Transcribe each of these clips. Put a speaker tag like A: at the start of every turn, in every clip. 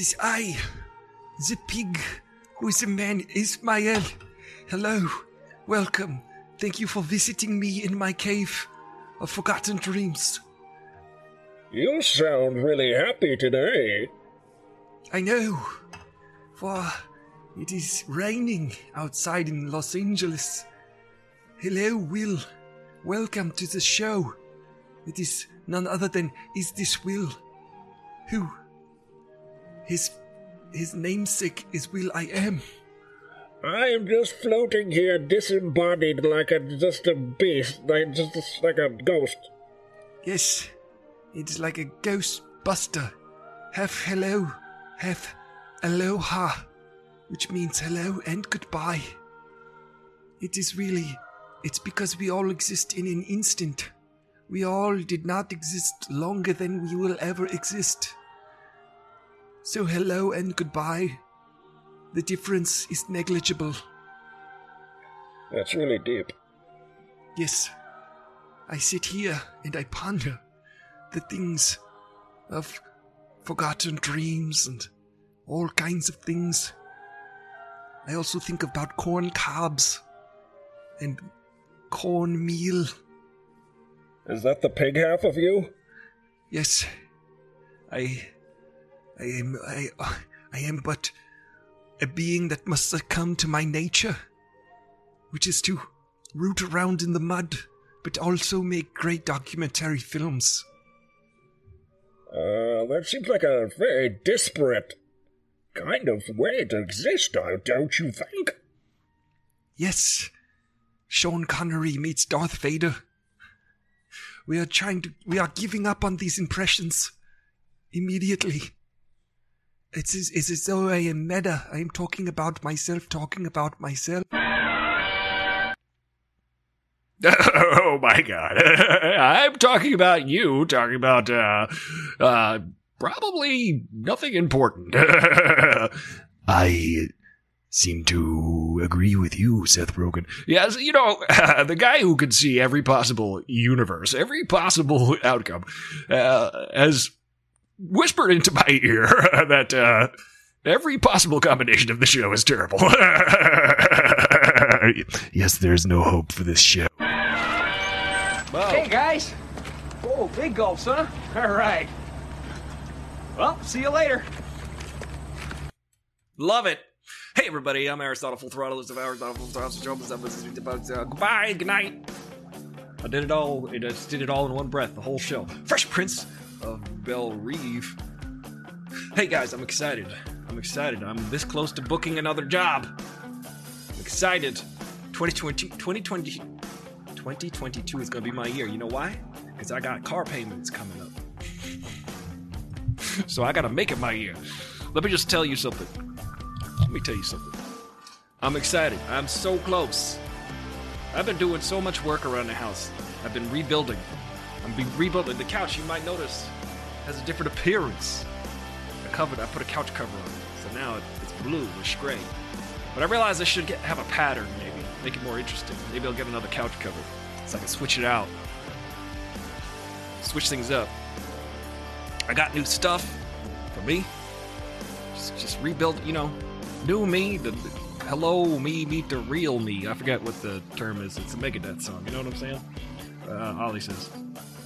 A: Is I, the pig, who is a man, Ismael. Hello, welcome. Thank you for visiting me in my cave of forgotten dreams.
B: You sound really happy today.
A: I know, for it is raining outside in Los Angeles. Hello, Will. Welcome to the show. It is none other than Is This Will? Who? His his namesake is Will I Am.
B: I am just floating here, disembodied like a just a beast, like just like a ghost.
A: Yes, it is like a ghost buster. Have hello, have aloha, which means hello and goodbye. It is really, it's because we all exist in an instant. We all did not exist longer than we will ever exist. So hello and goodbye. The difference is negligible.
B: That's really deep.
A: Yes, I sit here and I ponder the things of forgotten dreams and all kinds of things. I also think about corn cobs and cornmeal.
B: Is that the pig half of you?
A: Yes, I, I am, I, I am but a being that must succumb to my nature, which is to root around in the mud, but also make great documentary films.
B: Uh, that seems like a very disparate kind of way to exist, don't- don't you think?
A: Yes, Sean Connery meets Darth Vader. We are trying to, we are giving up on these impressions immediately. It's it's as though I am meta. I am talking about myself, talking about myself.
C: Oh my god. I'm talking about you, talking about, uh, uh, probably nothing important. I seem to agree with you, Seth Rogen. Yes, you know, the guy who can see every possible universe, every possible outcome, uh, has whispered into my ear that, uh, every possible combination of the show is terrible. yes, there's no hope for this show.
D: Hey guys! Oh, big gulps, huh? All right. Well, see you later.
C: Love it. Hey everybody, I'm Aristotle Full Throttle. This is Aristotle Full Throttle. So this episode is about, uh, Goodbye, good night. I did it all. I just did it all in one breath. The whole show. Fresh Prince of Belle Reve. Hey guys, I'm excited. I'm excited. I'm this close to booking another job. I'm excited. 2020, 2020, 2022 is gonna be my year. You know why? Because I got car payments coming up. so I gotta make it my year. Let me just tell you something. Let me tell you something. I'm excited. I'm so close. I've been doing so much work around the house. I've been rebuilding. I'm be rebuilding the couch. You might notice has a different appearance. I covered. I put a couch cover on it, so now it, it's blue with gray. But I realized I should get, have a pattern, maybe make it more interesting. Maybe I'll get another couch cover, so I can switch it out, switch things up. I got new stuff for me. Just, just rebuild, you know, new me. The, the- hello me meet the real me. I forget what the term is. It's a Megadeth song. You know what I'm saying? Uh, Ollie says.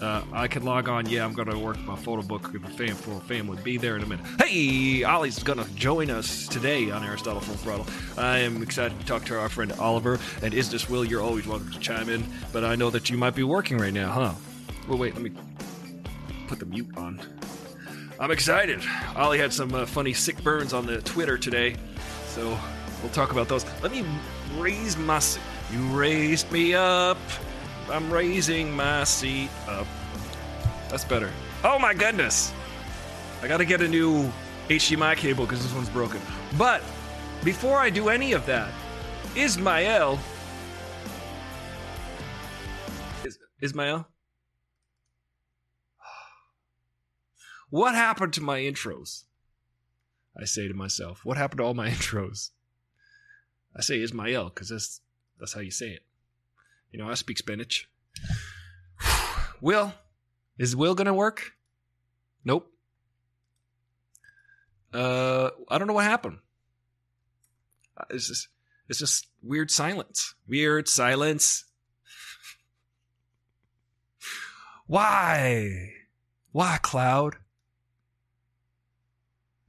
C: Uh, I can log on. Yeah, I'm gonna work my photo book with the fam for a family. Be there in a minute. Hey, Ollie's gonna join us today on Aristotle Full Throttle. I am excited to talk to our friend Oliver. And is this Will? You're always welcome to chime in. But I know that you might be working right now, huh? Well, wait. Let me put the mute on. I'm excited. Ollie had some uh, funny sick burns on the Twitter today, so we'll talk about those. Let me raise my. You raised me up. I'm raising my seat up. That's better. Oh my goodness! I gotta get a new HDMI cable because this one's broken. But before I do any of that, Ismael. Is, Ismael? What happened to my intros? I say to myself, what happened to all my intros? I say Ismael because that's that's how you say it. You know, I speak Spanish. Will, is Will gonna work? Nope. Uh, I don't know what happened. Uh, It's just, it's just weird silence. Weird silence. Why? Why, Cloud?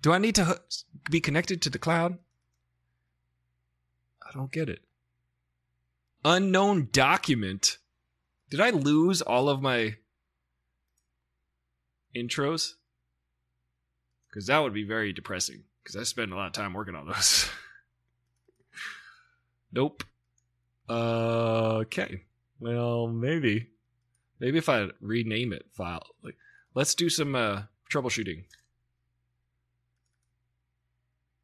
C: Do I need to be connected to the cloud? I don't get it. Unknown document. Did I lose all of my intros? Because that would be very depressing. Because I spend a lot of time working on those. nope. Uh, okay. Well, maybe. Maybe if I rename it file. Like, let's do some uh, troubleshooting.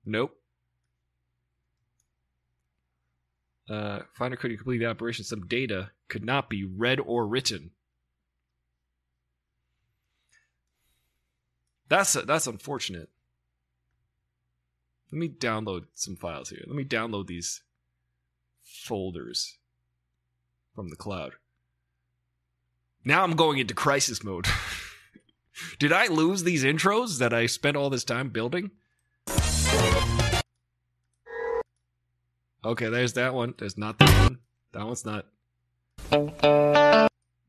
C: Nope. Uh, Finder couldn't complete the operation. Some data could not be read or written. That's that's unfortunate. Let me download some files here. Let me download these folders from the cloud. Now I'm going into crisis mode. Did I lose these intros that I spent all this time building? Okay, there's that one. There's not that one. That one's not.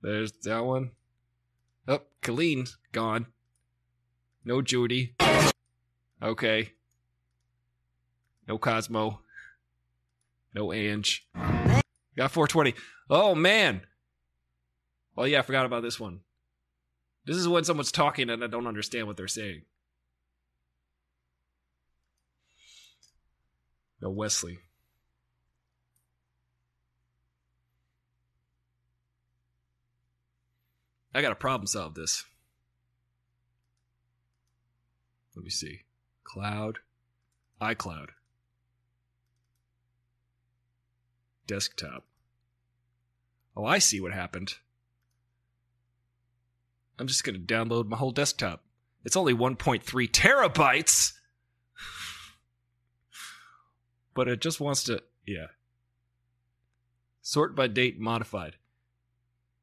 C: There's that one. Oh, Colleen's gone. No Judy. Okay. No Cosmo. No Ange. Got 420. Oh, man. Oh, yeah, I forgot about this one. This is when someone's talking and I don't understand what they're saying. No Wesley. I got to problem solve this. Let me see. Cloud. iCloud. Desktop. Oh, I see what happened. I'm just to download my whole desktop. It's only 1.3 terabytes. but it just wants to, yeah. Sort by date modified.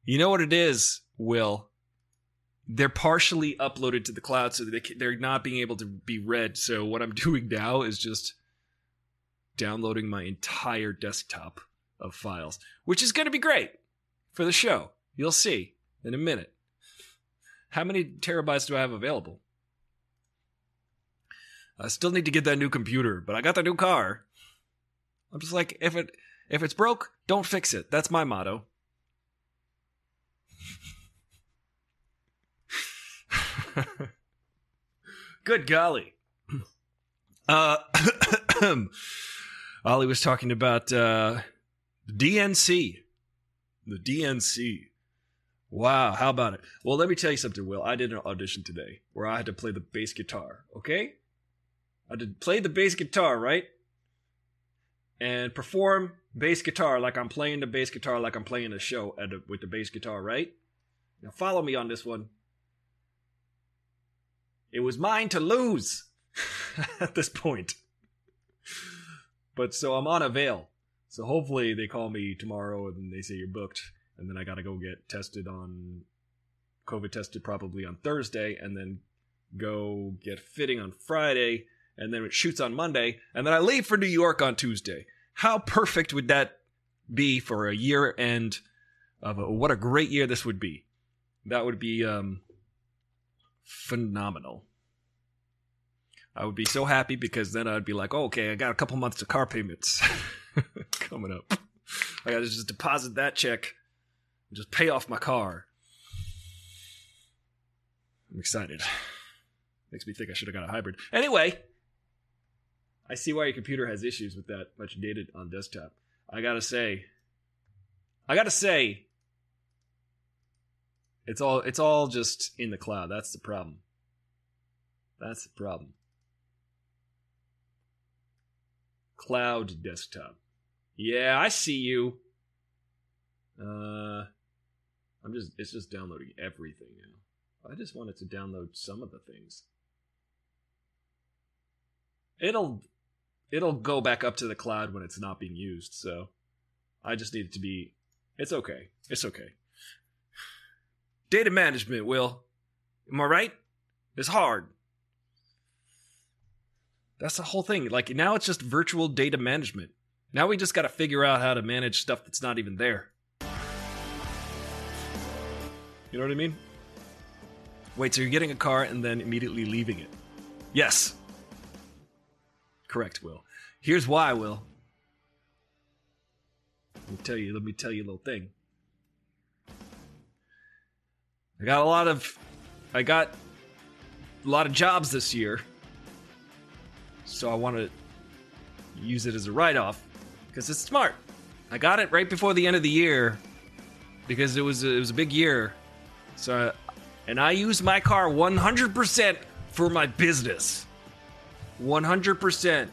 C: You know what it is, Will? They're partially uploaded to the cloud, so they, they're not being able to be read. So what I'm doing now is just downloading my entire desktop of files, which is going to be great for the show. You'll see in a minute. How many terabytes do I have available? I still need to get that new computer, but I got the new car. I'm just like, if it if it's broke, don't fix it. That's my motto. Good golly. Uh, Ollie was talking about uh, the DNC. The DNC. Wow, how about it? Well, let me tell you something, Will. I did an audition today where I had to play the bass guitar, okay? I did play the bass guitar, right? And perform bass guitar like I'm playing the bass guitar like I'm playing a show at a, with the bass guitar, right? Now follow me on this one. It was mine to lose at this point. But so I'm on avail. So hopefully they call me tomorrow and they say you're booked. And then I got to go get tested on COVID tested probably on Thursday and then go get fitting on Friday. And then it shoots on Monday. And then I leave for New York on Tuesday. How perfect would that be for a year end of a, what a great year this would be. That would be um, phenomenal. I would be so happy because then I'd be like, oh, okay, I got a couple months of car payments coming up. I got to just deposit that check and just pay off my car. I'm excited. Makes me think I should have got a hybrid. Anyway, I see why your computer has issues with that much data on desktop. I gotta say, I gotta say, it's all it's all just in the cloud. That's the problem. That's the problem. Cloud desktop. Yeah, I see you. Uh, I'm just it's just downloading everything now. I just wanted to download some of the things. It'll it'll go back up to the cloud when it's not being used, so I just need it to be it's okay. It's okay. Data management, Will. Am I right? It's hard. That's the whole thing. Like now it's just virtual data management. Now we just got to figure out how to manage stuff that's not even there. You know what I mean? Wait, so you're getting a car and then immediately leaving it? Yes. Correct, Will. Here's why, Will. Let me tell you, let me tell you a little thing. I got a lot of I got a lot of jobs this year. So I want to use it as a write-off because it's smart. I got it right before the end of the year because it was a, it was a big year. So and I use my car 100% for my business. 100%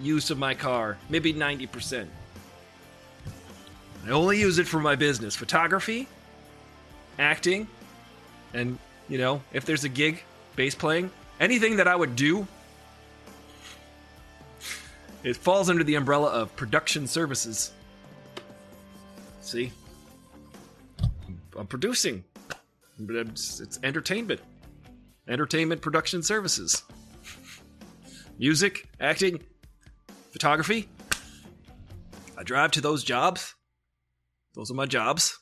C: use of my car, maybe 90%. I only use it for my business, photography, acting, and you know, if there's a gig, bass playing, anything that I would do, it falls under the umbrella of production services. See? I'm producing. But it's, it's entertainment. Entertainment production services. Music, acting, photography. I drive to those jobs. Those are my jobs.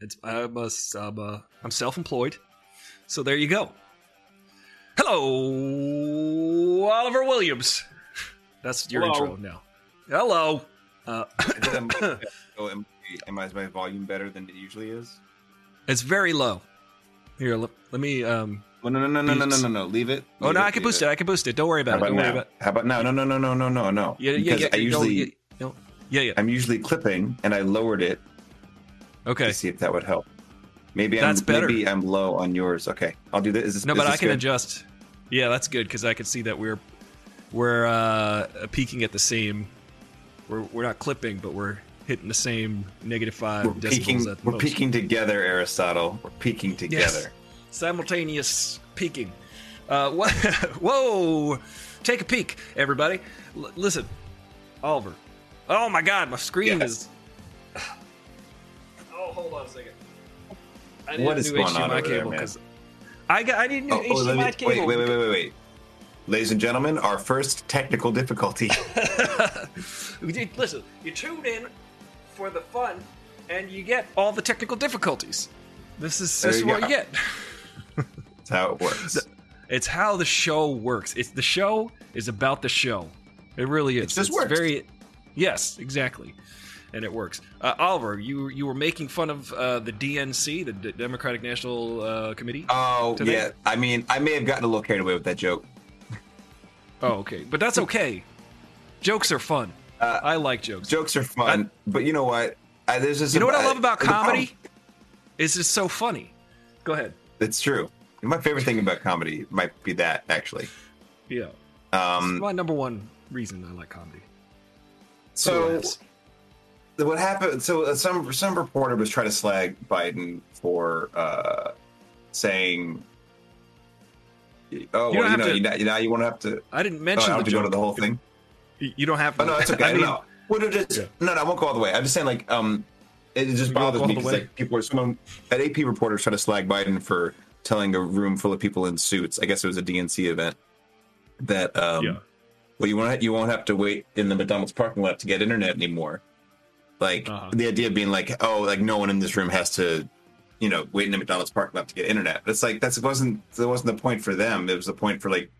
C: It's, I'm, a, I'm, a, I'm self-employed. So there you go. Hello, Oliver Williams. That's your
E: Hello.
C: intro now. Hello. Uh,
E: Am, oh, am, am I is my volume better than it usually is?
C: it's very low. Here, let, let me. Um,
E: Oh, no, no, no, no, no, no, no, no. Leave it.
C: oh
E: Leave
C: no, I can boost it. I can boost it. Don't worry
E: How
C: about it.
E: about
C: Don't worry
E: now?
C: about.
E: How about now? No, no, no, no, no, no, no.
C: Yeah, yeah,
E: because
C: yeah.
E: I usually,
C: no, yeah, yeah.
E: I'm usually clipping, and I lowered it
C: Okay.
E: to see if that would help. Maybe
C: That's
E: I'm
C: better.
E: maybe I'm low on yours. Okay, I'll do this. Is this
C: No, but I can
E: good?
C: adjust. Yeah, that's good because I can see that we're we're uh, peaking at the same. We're we're not clipping, but we're hitting the same negative five
E: We're
C: decibels
E: peaking.
C: at the
E: We're
C: most.
E: peaking together, Aristotle. We're peaking
C: Yes.
E: together.
C: Simultaneous peaking. Uh, wha- whoa! Take a peek, everybody. L- listen, Oliver. Oh my God, my screen
E: Yes.
C: is. Oh, hold on a second. I need
E: What
C: a
E: is
C: new
E: going on
C: HDMI
E: over there,
C: cable
E: man?
C: because I got I need a new
E: Oh, oh, let
C: HDMI
E: me,
C: cable.
E: wait, wait, wait, wait, wait. Ladies and gentlemen, our first technical difficulty.
C: Listen, you tune in for the fun, and you get all the technical difficulties. This is
E: There
C: this is
E: you
C: what
E: go.
C: you get.
E: That's how it works.
C: It's how the show works. It's the show is about the show. It really is.
E: It just
C: it's
E: works.
C: very yes, exactly, and it works. Uh, Oliver, you you were making fun of uh, the DNC, the D- Democratic National uh, Committee.
E: Oh
C: today?
E: yeah, I mean, I may have gotten a little carried away with that joke.
C: oh, okay, but that's okay. Jokes are fun.
E: Uh,
C: I like jokes.
E: Jokes are fun, but you know what? I, there's just
C: you know what I
E: I-
C: love about comedy? It's just so funny. Go ahead.
E: It's true. My favorite thing about comedy might be that actually.
C: Yeah.
E: Um,
C: my number one reason I like comedy.
E: so
C: Yes.
E: What happened? So uh, some some reporter was trying to slag Biden for uh, saying, "Oh,
C: You
E: well, you, know,
C: to-
E: you, now- now you want to have to."
C: I didn't
E: Oh, I
C: mention
E: have
C: the
E: to go to the whole thing.
C: You you don't have to.
E: Oh no, it's okay.
C: I mean,
E: no, well, no, just, no, no, I won't go all the way. I'm just saying, like, um, it just
C: You
E: bothers me
C: all
E: because like people are someone an AP reporter trying to slag Biden for telling a room full of people in suits. I guess it was a DNC event that um,
C: Yeah.
E: well, you won't you won't have to wait in the McDonald's parking lot to get internet anymore. Like
C: Uh-huh.
E: the idea of being like, oh, like no one in this room has to, you know, wait in the McDonald's parking lot to get internet. But it's like that's wasn't that wasn't the point for them. It was the point for like,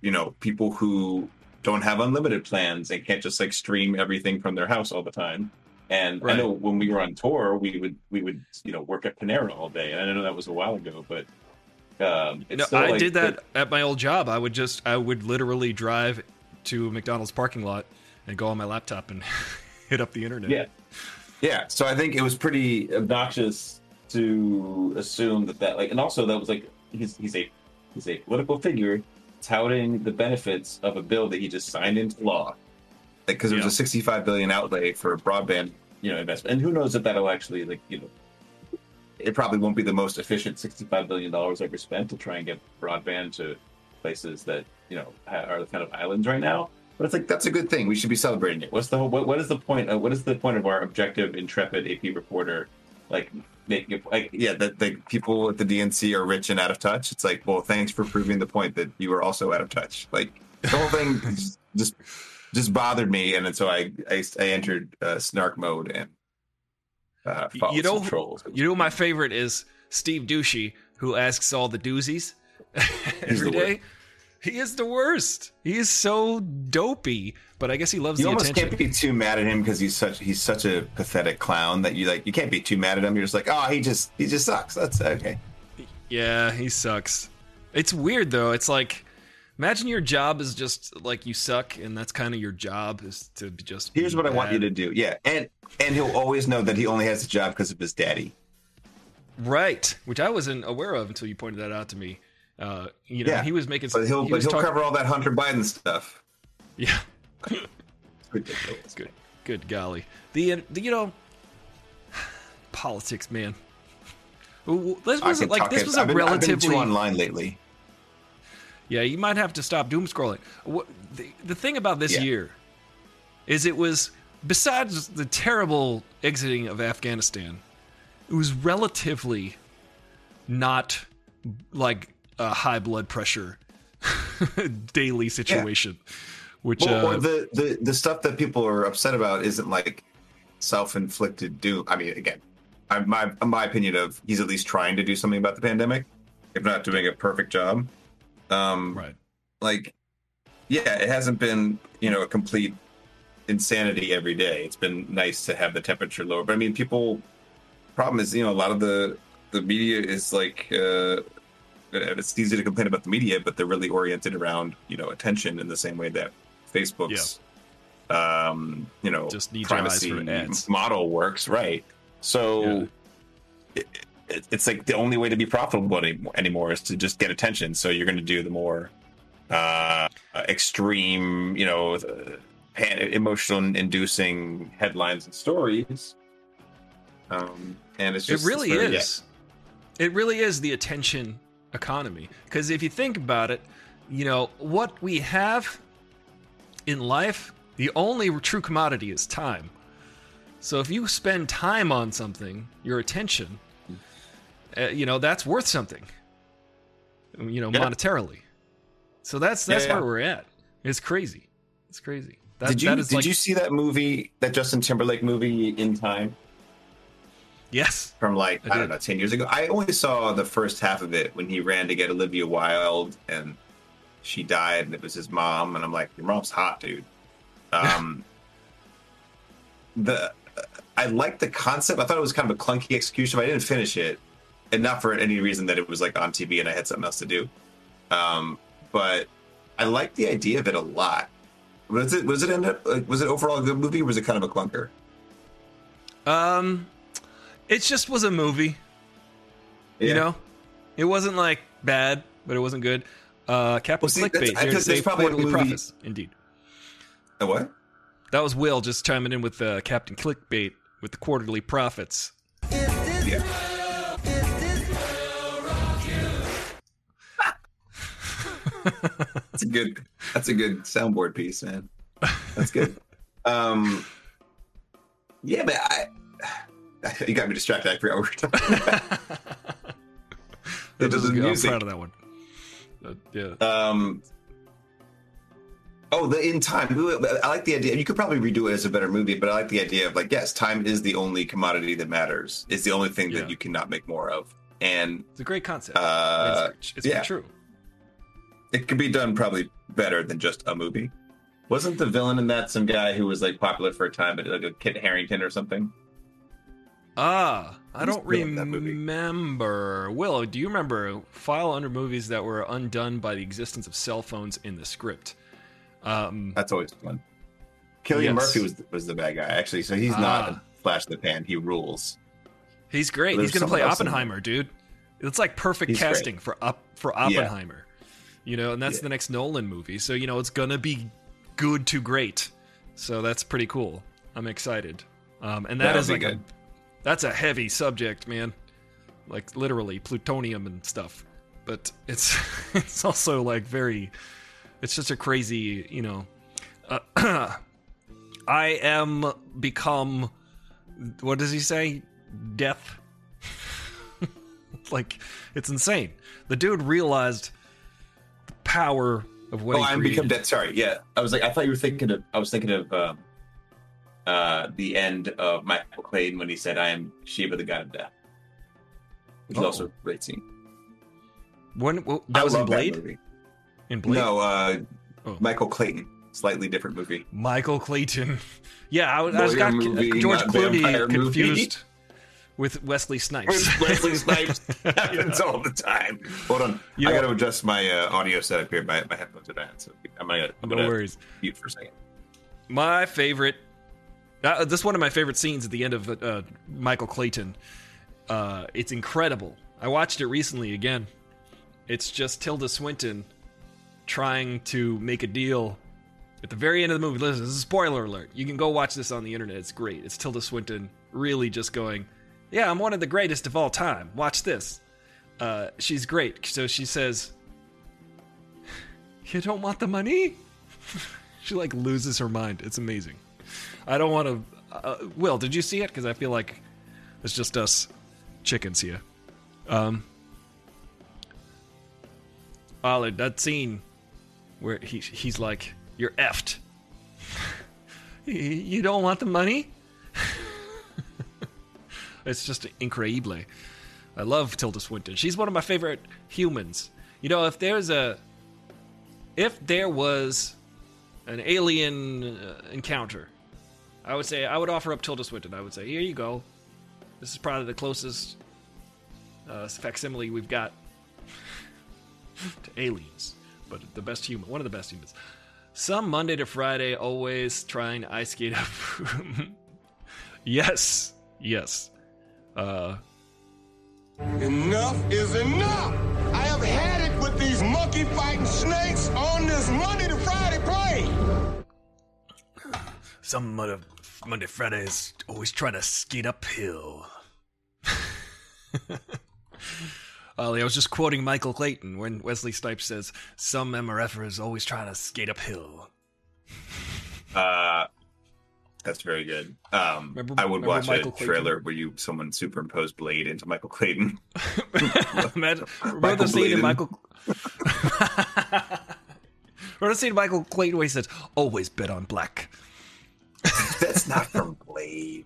E: you know, people who don't have unlimited plans and can't just like stream everything from their house all the time. And
C: Right.
E: I know when we were on tour, we would we would you know work at Panera all day. And I know that was a while ago, but um,
C: No,
E: still,
C: I
E: like,
C: did that at my old job. I would just, I would literally drive to a McDonald's parking lot and go on my laptop and hit up the internet.
E: Yeah. Yeah. So I think it was pretty obnoxious to assume that that like, and also that was like he's he's a he's a political figure touting the benefits of a bill that he just signed into law, because was
C: Yeah.
E: a 65 billion outlay for broadband, you know, investment, and who knows if that'll actually like you know. It probably won't be the most efficient $65 billion ever spent to try and get broadband to places that, you know, are the kind of islands right now. But it's like that's a good thing. We should be celebrating it. What's the whole, what, what is the point? Of, what is the point of our objective, intrepid AP reporter, like making it like yeah that the people at the DNC are rich and out of touch? It's like well, thanks for proving the point that you are also out of touch. Like the whole thing just just bothered me, and then so I I, I entered uh, snark mode and uh, followed
C: you know,
E: some trolls.
C: you know, my favorite is Steve Douchey, who asks all the doozies every
E: the
C: day. He is the worst. He is so dopey, but I guess he loves
E: you
C: the
E: almost
C: attention.
E: can't be too mad at him because he's such he's such a pathetic clown that you like you can't be too mad at him. You're just like, oh, he just he just sucks. That's okay.
C: Yeah, he sucks. It's weird though. It's like imagine your job is just like you suck, and that's kind of your job is to just.
E: Here's what I want you to do. Yeah, and and he'll always know that he only has a job because of his daddy.
C: Right, which I wasn't aware of until you pointed that out to me. Uh, you know,
E: Yeah,
C: he was making.
E: But he'll
C: he
E: but he'll cover all that Hunter Biden stuff.
C: Yeah,
E: ridiculous.
C: good, good golly. The, uh, the you know, politics, man. This was like this was a
E: I've been, I've been
C: relatively.
E: too online lately.
C: Yeah, you might have to stop doom scrolling. What, the, the thing about this
E: Yeah.
C: year is it was, besides the terrible exiting of Afghanistan, it was relatively not like a high blood pressure daily situation. Which
E: Well,
C: uh,
E: or the, the the stuff that people are upset about isn't like self-inflicted doom. I mean, again, I, my my opinion of he's at least trying to do something about the pandemic, if not doing a perfect job. Um,
C: right.
E: like, yeah, it hasn't been you know a complete insanity every day. It's been nice to have the temperature lower, but I mean, people. Problem is, you know, a lot of the the media is like. uh it's easy to complain about the media, but they're really oriented around you know attention in the same way that Facebook's um, you know
C: Just need
E: privacy model works, right? So it, it, it's like the only way to be profitable any, anymore is to just get attention. So you're going to do the more uh, extreme, you know, pan- emotional inducing headlines and stories. Um, and it's just
C: it really
E: very-
C: is. It really is the attention economy. Because if you think about it, you know, what we have in life, the only true commodity is time. So if you spend time on something, your attention, uh, you know, that's worth something, you know,
E: Yeah.
C: monetarily. So that's that's
E: Yeah, yeah.
C: where we're at. It's crazy. It's crazy. That,
E: did you
C: that is
E: did
C: like,
E: you see that movie, that Justin Timberlake movie, In Time?
C: Yes.
E: from like
C: I
E: I, don't know, ten years ago. I only saw the first half of it when he ran to get Olivia Wilde and she died, and it was his mom. And I'm like, your mom's hot, dude. Um, the I liked the concept. I thought it was kind of a clunky execution, but I didn't finish it, and not for any reason that it was like on TV and I had something else to do. Um, but I liked the idea of it a lot. Was it was it end up like, was it overall a good movie? or Was it kind of a clunker?
C: Um, it just was a movie. You know, it wasn't like bad, but it wasn't good. Uh, Captain
E: Well, see,
C: Clickbait
E: I
C: here to
E: there's
C: say
E: probably a movie-
C: profits. Indeed,
E: The what?
C: that was Will just chiming in with uh, Captain Clickbait with the quarterly profits.
E: Yeah. that's a good. That's a good soundboard piece, man. That's good. Um, yeah, but I. You got me distracted. I forgot what we were talking about.
C: That
E: It
C: was
E: was
C: good. I'm
E: music.
C: proud of that one. Uh, yeah.
E: Um. Oh, the in time. I like the idea. You could probably redo it as a better movie, but I like the idea of like, yes, time is the only commodity that matters. It's the only thing
C: Yeah.
E: that you cannot make more of, and
C: It's a great concept.
E: uh,
C: it's it's
E: yeah.
C: true.
E: it could be done probably better than just a movie. Wasn't the villain in that some guy who was like popular for a time, but like a Kit Harington or something?
C: Ah, I don't
E: villain in that movie?
C: remember. Willow, do you remember file under movies that were undone by the existence of cell phones in the script? Um,
E: That's always fun. Cillian
C: Yes.
E: Murphy was was the bad guy actually, so he's
C: Ah.
E: not a flash in the pan. He rules.
C: He's great.
E: There's
C: He's gonna play
E: else in
C: Oppenheimer, dude. It's like perfect
E: He's great.
C: casting for up for Oppenheimer. You know, and that's
E: Yeah.
C: the next Nolan movie. So you know, it's gonna be good to great. So that's pretty cool. I'm excited. Um, and that is like
E: good.
C: a that's a heavy subject, man. Like literally plutonium and stuff. But it's it's also like very. It's just a crazy, you know. Uh, I am become. What does he say? Death. like it's insane. The dude realized the power of what
E: oh,
C: he
E: I'm
C: created.
E: become dead. Sorry, yeah. I was like, I thought you were thinking of. I was thinking of um, uh, the end of Michael Clayton when he said, "I am Shiva, the god of death," which is
C: Oh.
E: also a great scene.
C: When well, that
E: I
C: was in Blade. In Blade.
E: No, uh,
C: Oh.
E: Michael Clayton, slightly different movie.
C: Michael Clayton. Yeah, I, I was got
E: movie,
C: George Clooney
E: vampire movie.
C: confused with Wesley Snipes.
E: Wesley Snipes happens all the time. Hold on,
C: You
E: I got to adjust my uh, audio setup here. My, my headphones are down, so I'm gonna, I'm
C: no
E: gonna
C: worries.
E: mute for a second.
C: My favorite. Uh, this is one of my favorite scenes at the end of uh, Michael Clayton. Uh, it's incredible. I watched it recently again. It's just Tilda Swinton trying to make a deal at the very end of the movie. Listen, this is a spoiler alert. You can go watch this on the internet. It's great. It's Tilda Swinton really just going, "Yeah, I'm one of the greatest of all time. Watch this." Uh, she's great. So she says, "You don't want the money?" she like loses her mind. It's amazing. I don't want to. Uh, Will, did you see it? Because I feel like it's just us chickens here. Um, Olive, that scene where he he's like, "You're effed. You don't want the money." it's just incredible. I love Tilda Swinton. She's one of my favorite humans. You know, if there's a, if there was an alien uh, encounter, I would say I would offer up Tilda Swinton. I would say, here you go. This is probably the closest uh, facsimile we've got to aliens, but the best human, one of the best humans. Some Monday to Friday, always trying to ice skate up. yes, yes. Uh,
F: Enough is enough. I have had it with these monkey fighting snakes on this Monday to Friday plane.
C: some Monday, Monday Fridays always trying to skate uphill. Ollie, I was just quoting Michael Clayton when Wesley Snipes says, "Some MRFers always trying to skate uphill."
E: Uh, that's very good. Um,
C: Remember-
E: I would watch
C: Michael
E: a
C: Clayton?
E: trailer where you someone superimposed Blade into Michael Clayton.
C: Imagine, remember
E: Michael
C: the scene in Michael. remember the scene Michael Clayton where he says, "Always bet on black."
E: That's not from Blade.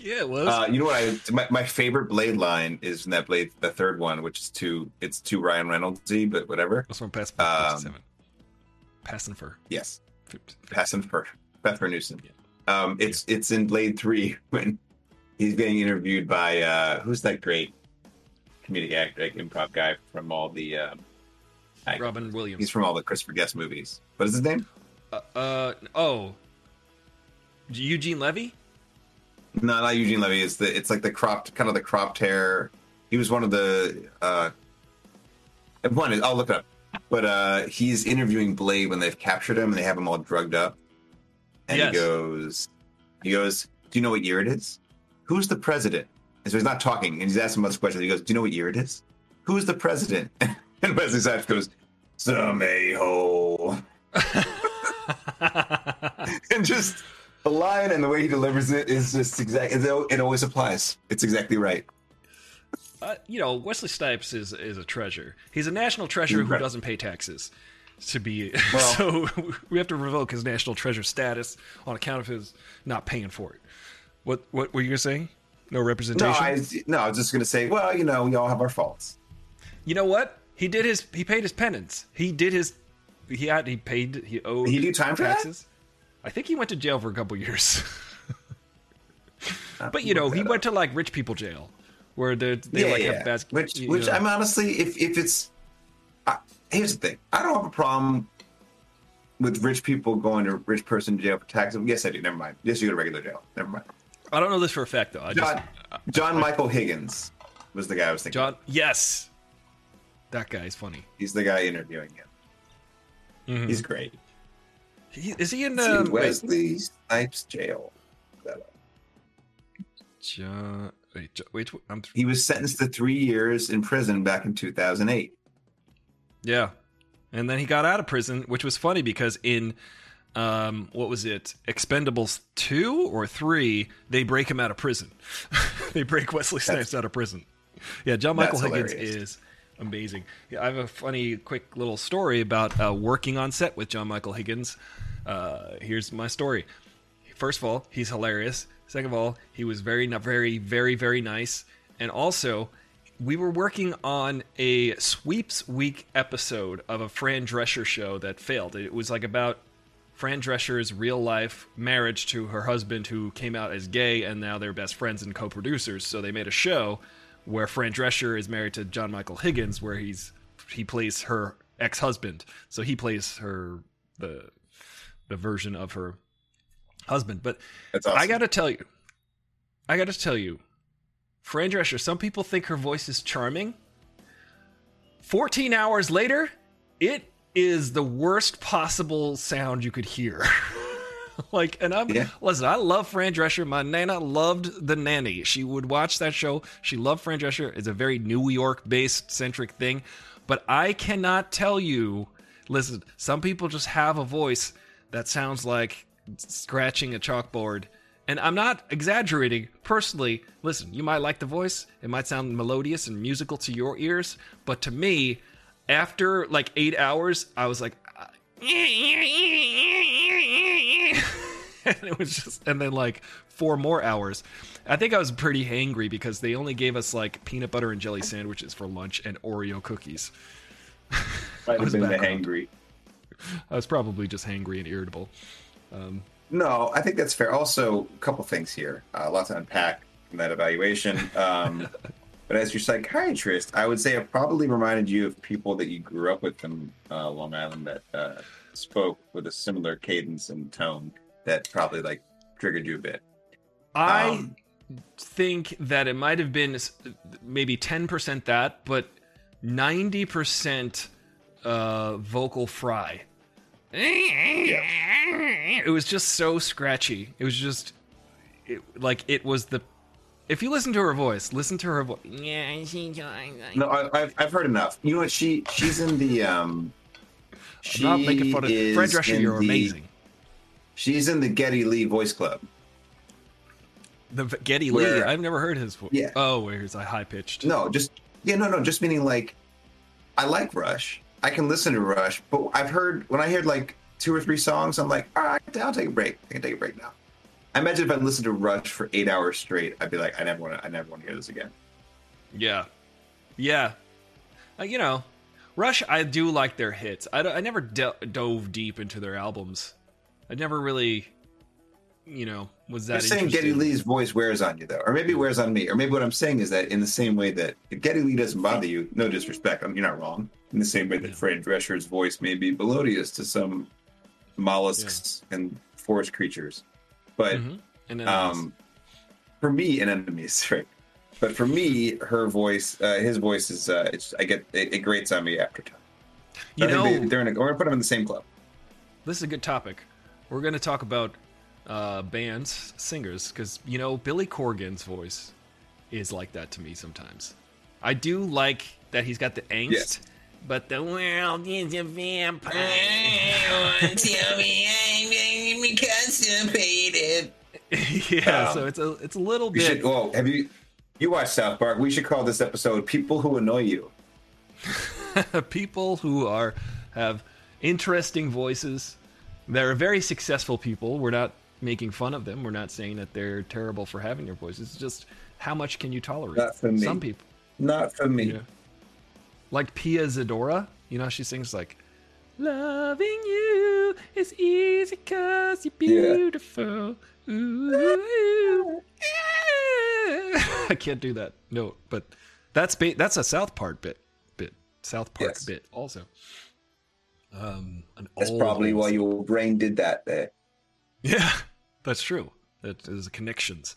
C: Yeah, it was.
E: Uh, you know what? I my, my favorite Blade line is in that Blade, the third one, which is too it's too Ryan Reynoldsy, but whatever.
C: That's from Pass
E: um,
C: 57. Passing for.
E: Yes, passing for Pfeffer Newsom. Um, it's it's in Blade Three when he's getting interviewed by uh, who's that great comedic actor, like improv guy from all the. Um, I-
C: Robin Williams.
E: He's from all the Christopher Guest movies. What is his name?
C: Uh, uh oh. Eugene Levy?
E: No, not Eugene Levy. It's the it's like the cropped kind of the cropped hair. He was one of the uh one I'll look it up. But uh he's interviewing Blade when they've captured him and they have him all drugged up. And
C: Yes.
E: he goes he goes, Do you know what year it is? Who's the president? And so he's not talking and he's asking most questions. He goes, Do you know what year it is? Who's the president? And Wesley Snipes goes, Some a-hole. and just the line and the way he delivers it is just exact. It, it always applies. It's exactly right.
C: Uh, you know, Wesley Snipes is is a treasure. He's a national treasure who doesn't pay taxes. To be
E: Well-
C: so, we have to revoke his national treasure status on account of his not paying for it. What what were you gonna say? No
E: No,
C: representation.
E: I no, I was just gonna say, well, you know, we all have our faults.
C: You know what? He did his. He paid his penance. He did his. He had. He paid. He owed.
E: He do time
C: taxes. I think he went to jail for a couple years. but you know, he went to like rich people jail, where they they
E: yeah,
C: like
E: yeah.
C: have bas-
E: which, which
C: know.
E: I'm honestly, if if it's, I, here's the thing, I don't have a problem with rich people going to rich person jail for taxes. Yes, I do. Never mind. Yes, you go to regular jail. Never mind.
C: I don't know this for a fact though. I just
E: John, John Michael Higgins was the guy I was thinking.
C: John. Yes, that guy is funny.
E: He's the guy interviewing him.
C: Mhm.
E: He's great.
C: He, is he in?
E: See,
C: Um, wait,
E: Wesley Snipes jail.
C: John. Wait, Jo- wait. I'm.
E: He was sentenced to three years in prison back in 2008.
C: Yeah. And then he got out of prison, which was funny because in um what was it? Expendables 2 or 3, they break him out of prison. they break Wesley Snipes out of prison. Yeah, John Michael Higgins
E: hilarious.
C: is amazing. Yeah, I have a funny, quick little story about uh, working on set with John Michael Higgins. Uh, here's my story. First of all, he's hilarious. Second of all, he was very, very, very, very nice. And also, we were working on a sweeps week episode of a Fran Drescher show that failed. It was like about Fran Drescher's real life marriage to her husband, who came out as gay, and now they're best friends and co producers. So they made a show where Fran Drescher is married to John Michael Higgins, where he's he plays her ex husband. So he plays her the the version of her husband. But
E: awesome.
C: I got to tell you, I got to tell you, Fran Drescher. Some people think her voice is charming. Fourteen hours later, it is the worst possible sound you could hear. like, and I'm
E: Yeah.
C: listen. I love Fran Drescher. My nana loved the nanny. She would watch that show. She loved Fran Drescher. It's a very New York based centric thing. But I cannot tell you. Listen, some people just have a voice that sounds like scratching a chalkboard. And I'm not exaggerating. Personally, listen, you might like the voice. It might sound melodious and musical to your ears. But to me, after like eight hours, I was like, and it was just, and then like four more hours. I think I was pretty hangry because they only gave us like peanut butter and jelly sandwiches for lunch and Oreo cookies.
E: Might
C: was
E: have been the hangry.
C: I was probably just hangry and irritable.
E: No, I think that's fair. Also, a couple things here. Uh, a lot to unpack from that evaluation. Um, but as your psychiatrist, I would say it probably reminded you of people that you grew up with in uh, Long Island that uh, spoke with a similar cadence and tone that probably like triggered you a bit.
C: I
E: Um,
C: think that it might have been maybe 10% that, but 90% uh, vocal fry. It was just so scratchy. It was just it, like it was the. If you listen to her voice, listen to her voice.
E: No, I, I've I've heard enough. You know what? She she's in the um.
C: I'm not making fun of
E: is
C: Fred Drescher. You're
E: the-
C: amazing.
E: She's in the Geddy Lee Voice Club.
C: The Geddy
E: Where-
C: Lee. I've never heard his voice.
E: Yeah.
C: Oh, where he's a high pitched.
E: No, just yeah, no, no, just meaning like I like Rush. I can listen to Rush, but I've heard when I heard like two or three songs, I'm like, all right, I'll take a break. I can take a break now. I imagine if I listened to Rush for eight hours straight, I'd be like, I never want to, I never want to hear this again.
C: Yeah, yeah. Uh, you know, Rush. I do like their hits. I, I never de- dove deep into their albums. I never really, you know, was that.
E: You're saying. Geddy Lee's voice wears on you though, or maybe wears on me, or maybe what I'm saying is that in the same way that if Geddy Lee doesn't bother you, no disrespect, I mean, you're not wrong. In the same way that Fred Drescher's voice may be melodious to some mollusks and forest creatures, but
C: Mhm. And
E: um, for me, and enemies, right? But for me, her voice, uh, his voice is, uh, it's, I get, it, it grates on me after time.
C: you know,
E: they, they're in a, we're gonna put them in the same club.
C: this is a good topic. We're to talk about uh, bands, singers, because you know Billy Corgan's voice is like that to me sometimes. I do like that he's got the angst,
E: Yes.
C: but the world is a vampire.
G: Tell me I'm constipated.
C: yeah,
E: Um,
C: so it's a it's a little bit.
E: should, well, have you, you watched South Park? We should call this episode "People Who Annoy You."
C: people who are have interesting voices. They're very successful people. We're not making fun of them. We're not saying that they're terrible for having their voices. It's just how much can you tolerate?
E: Not for me.
C: Some people,
E: Not for me.
C: Yeah. like Pia Zadora. You know, she sings like, "Loving you is easy 'cause you're
E: Yeah.
C: beautiful." Ooh, I can't do that. No, but that's ba- that's a South Park bit. Bit South Park
E: Yes.
C: bit also. Um, an
E: That's probably why your brain did that there.
C: Yeah, that's true. That is connections.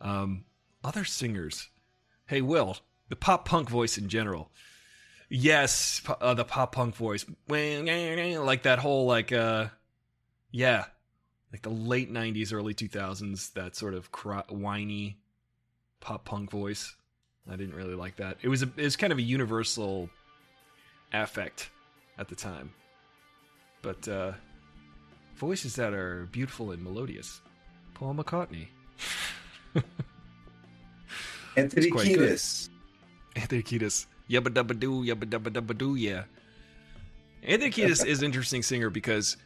C: Um, other singers. Hey, Will, the pop punk voice in general. Yes, uh, the pop punk voice. Like that whole like uh, yeah, like the late '90s, early 2000s. That sort of whiny pop punk voice. I didn't really like that. It was a, it was kind of a universal affect at the time. But uh, voices that are beautiful and melodious. Paul McCartney,
E: Anthony
C: good.
E: Kiedis.
C: Anthony Kiedis. Yabba dabba doo, yabba dabba dabba doo, yeah. Anthony Kiedis is an interesting singer because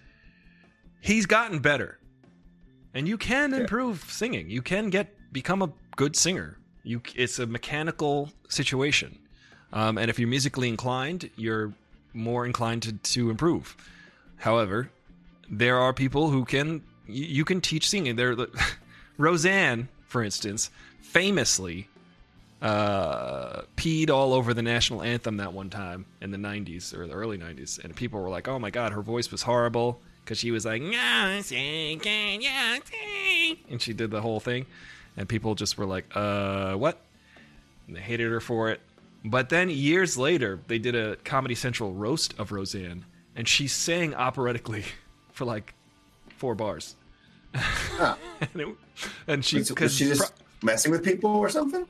C: he's gotten better. And you can improve singing. You can get become a good singer. You it's a mechanical situation. Um, and if you're musically inclined, you're more inclined to, to improve. However, there are people who can you, you can teach singing. There, Roseanne, for instance, famously uh, peed all over the national anthem that one time in the 90s or the early 90s, and people were like, "Oh my god, her voice was horrible." Because she was like, "Yeah, sing, can you sing?" and she did the whole thing, and people just were like, "Uh, what?" And they hated her for it. But then years later, they did a Comedy Central roast of Roseanne, and she sang operatically for like four bars. and, it- and she
E: Was, was
C: because
E: she just messing with people or something?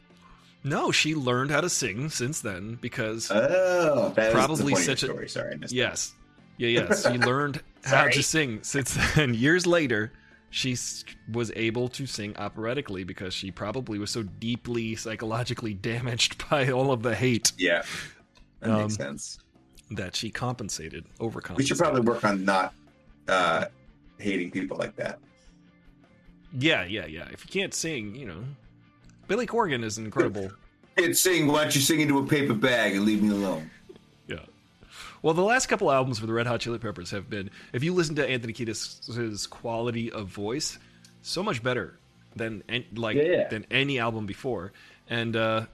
C: no, she learned how to sing since then because
E: Oh,
C: Probably such a-
E: story. Sorry, I missed
C: yes, yeah, yes, she learned how to sing since then. Years later, she was able to sing operatically because she probably was so deeply psychologically damaged by all of the hate.
E: Yeah, that
C: Um,
E: makes sense.
C: that she compensated, overcompensated.
E: We should probably work on not uh, hating people like that.
C: Yeah, yeah, yeah. If you can't sing, you know, Billy Corgan is an incredible.
E: Kids sing, why don't you sing into a paper bag and leave me alone?
C: Yeah. Well, the last couple albums for the Red Hot Chili Peppers have been, if you listen to Anthony Kiedis' quality of voice, so much better than an- like
E: Yeah.
C: than any album before. And uh,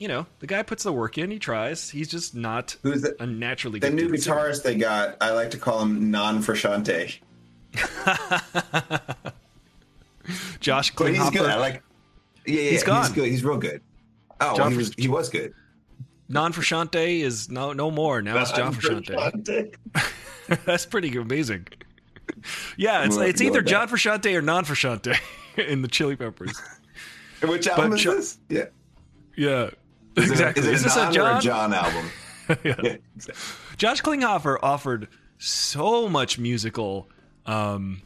C: you know, the guy puts the work in. He tries. He's just not
E: Who's the,
C: a naturally good.
E: the new guitarist they got? I like to call him Non Frusciante.
C: Josh
E: But he's good. I like. Yeah, yeah,
C: He's gone.
E: He's good. He's real good. Oh,
C: John
E: he was. He was good.
C: non Frusciante is no no more. Now it's John Frusciante. That's pretty amazing. Yeah, it's it's either John
E: that.
C: Frusciante or non Frusciante in the Chili Peppers.
E: Which album is
C: Jo-
E: this? Yeah.
C: Yeah.
E: Is
C: exactly.
E: Is it,
C: Is
E: a
C: this a John?
E: a John album?
C: Yeah.
E: yeah.
C: Josh Klinghoffer offered so much musical, um,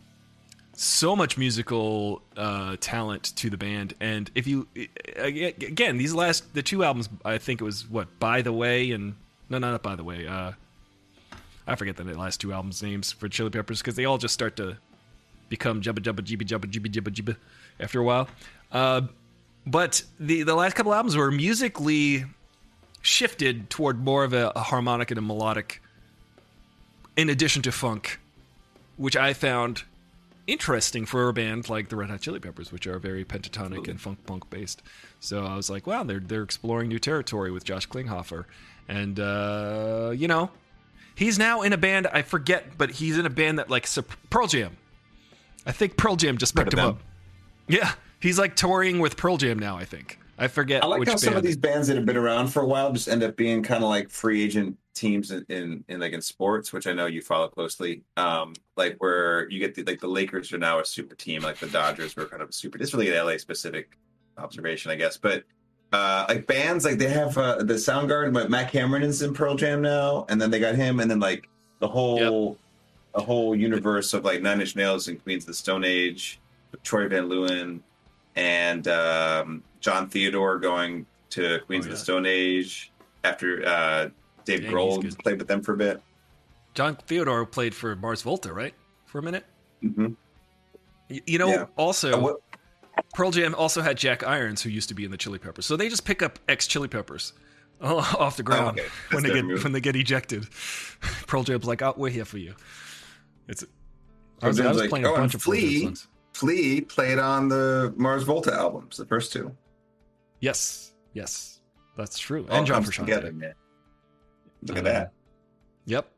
C: so much musical uh, talent to the band. And if you again, these last the two albums, I think it was what by the way and no, no, not by the way. Uh, I forget the last two albums names for Chili Peppers because they all just start to become jubba jubba jibba jubba jibba jibba jibba after a while. Uh, but the the last couple albums were musically shifted toward more of a, a harmonic and a melodic in addition to funk which i found interesting for a band like the red hot chili peppers which are very pentatonic and funk punk based. So i was like wow they're they're exploring new territory with josh klinghoffer. And uh you know he's now in a band i forget but he's in a band that like pearl jam. I think pearl jam just picked him up. Yeah he's like touring with pearl jam now i think i forget
E: I like
C: which
E: how
C: band
E: some of these bands that have been around for a while just end up being kind of like free agent teams in, in, in like in sports, which I know you follow closely. Um, like where you get the like the Lakers are now a super team, like the Dodgers were kind of a super. It's really an LA specific observation, I guess. But uh, like bands, like they have uh, the Soundgarden, but Matt Cameron is in Pearl Jam now, and then they got him, and then like the whole a whole universe of like Nine Inch Nails and Queens of the Stone Age, Troy Van Leeuwen, and um, Jon Theodore going to Queens
C: Oh,
E: of the Stone Age after uh, Dave
C: Dang,
E: Grohl played with them for a bit.
C: Jon Theodore played for Mars Volta, right? For a minute.
E: hmm
C: Y- You know,
E: Yeah.
C: also
E: Uh, what-
C: Pearl Jam also had Jack Irons, who used to be in the Chili Peppers. So they just pick up ex Chili Peppers off the ground
E: Oh, okay.
C: when they get when they get ejected. Pearl Jam's like, "Oh, we're here for you." It's. I was, I was playing
E: like,
C: a
E: "Oh, and
C: bunch of Pearl Jam songs.
E: Flea played on the Mars Volta albums, the first two.
C: Yes, yes, that's true.
E: All
C: and John
E: comes together,
C: Frusciante.
E: man. Look
C: Um,
E: at that.
C: Yep.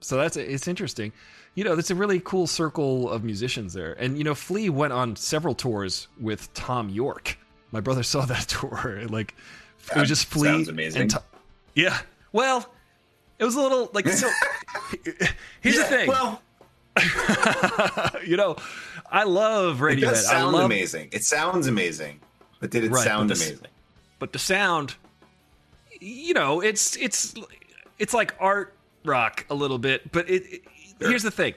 C: So that's it's interesting. You know, it's a really cool circle of musicians there. And you know, Flea went on several tours with Thom Yorke. My brother saw that tour. Like it was just Flea
E: sounds amazing.
C: and Tom- Yeah. Well, it was a little like so Here's the thing.
E: Well,
C: you know, I love
E: it
C: Radiohead.
E: does
C: I
E: sound
C: love
E: amazing. It sounds amazing, but did it
C: Right,
E: sound
C: but this-
E: amazing?
C: but the sound you know it's it's it's like art rock a little bit but it, it- here's the thing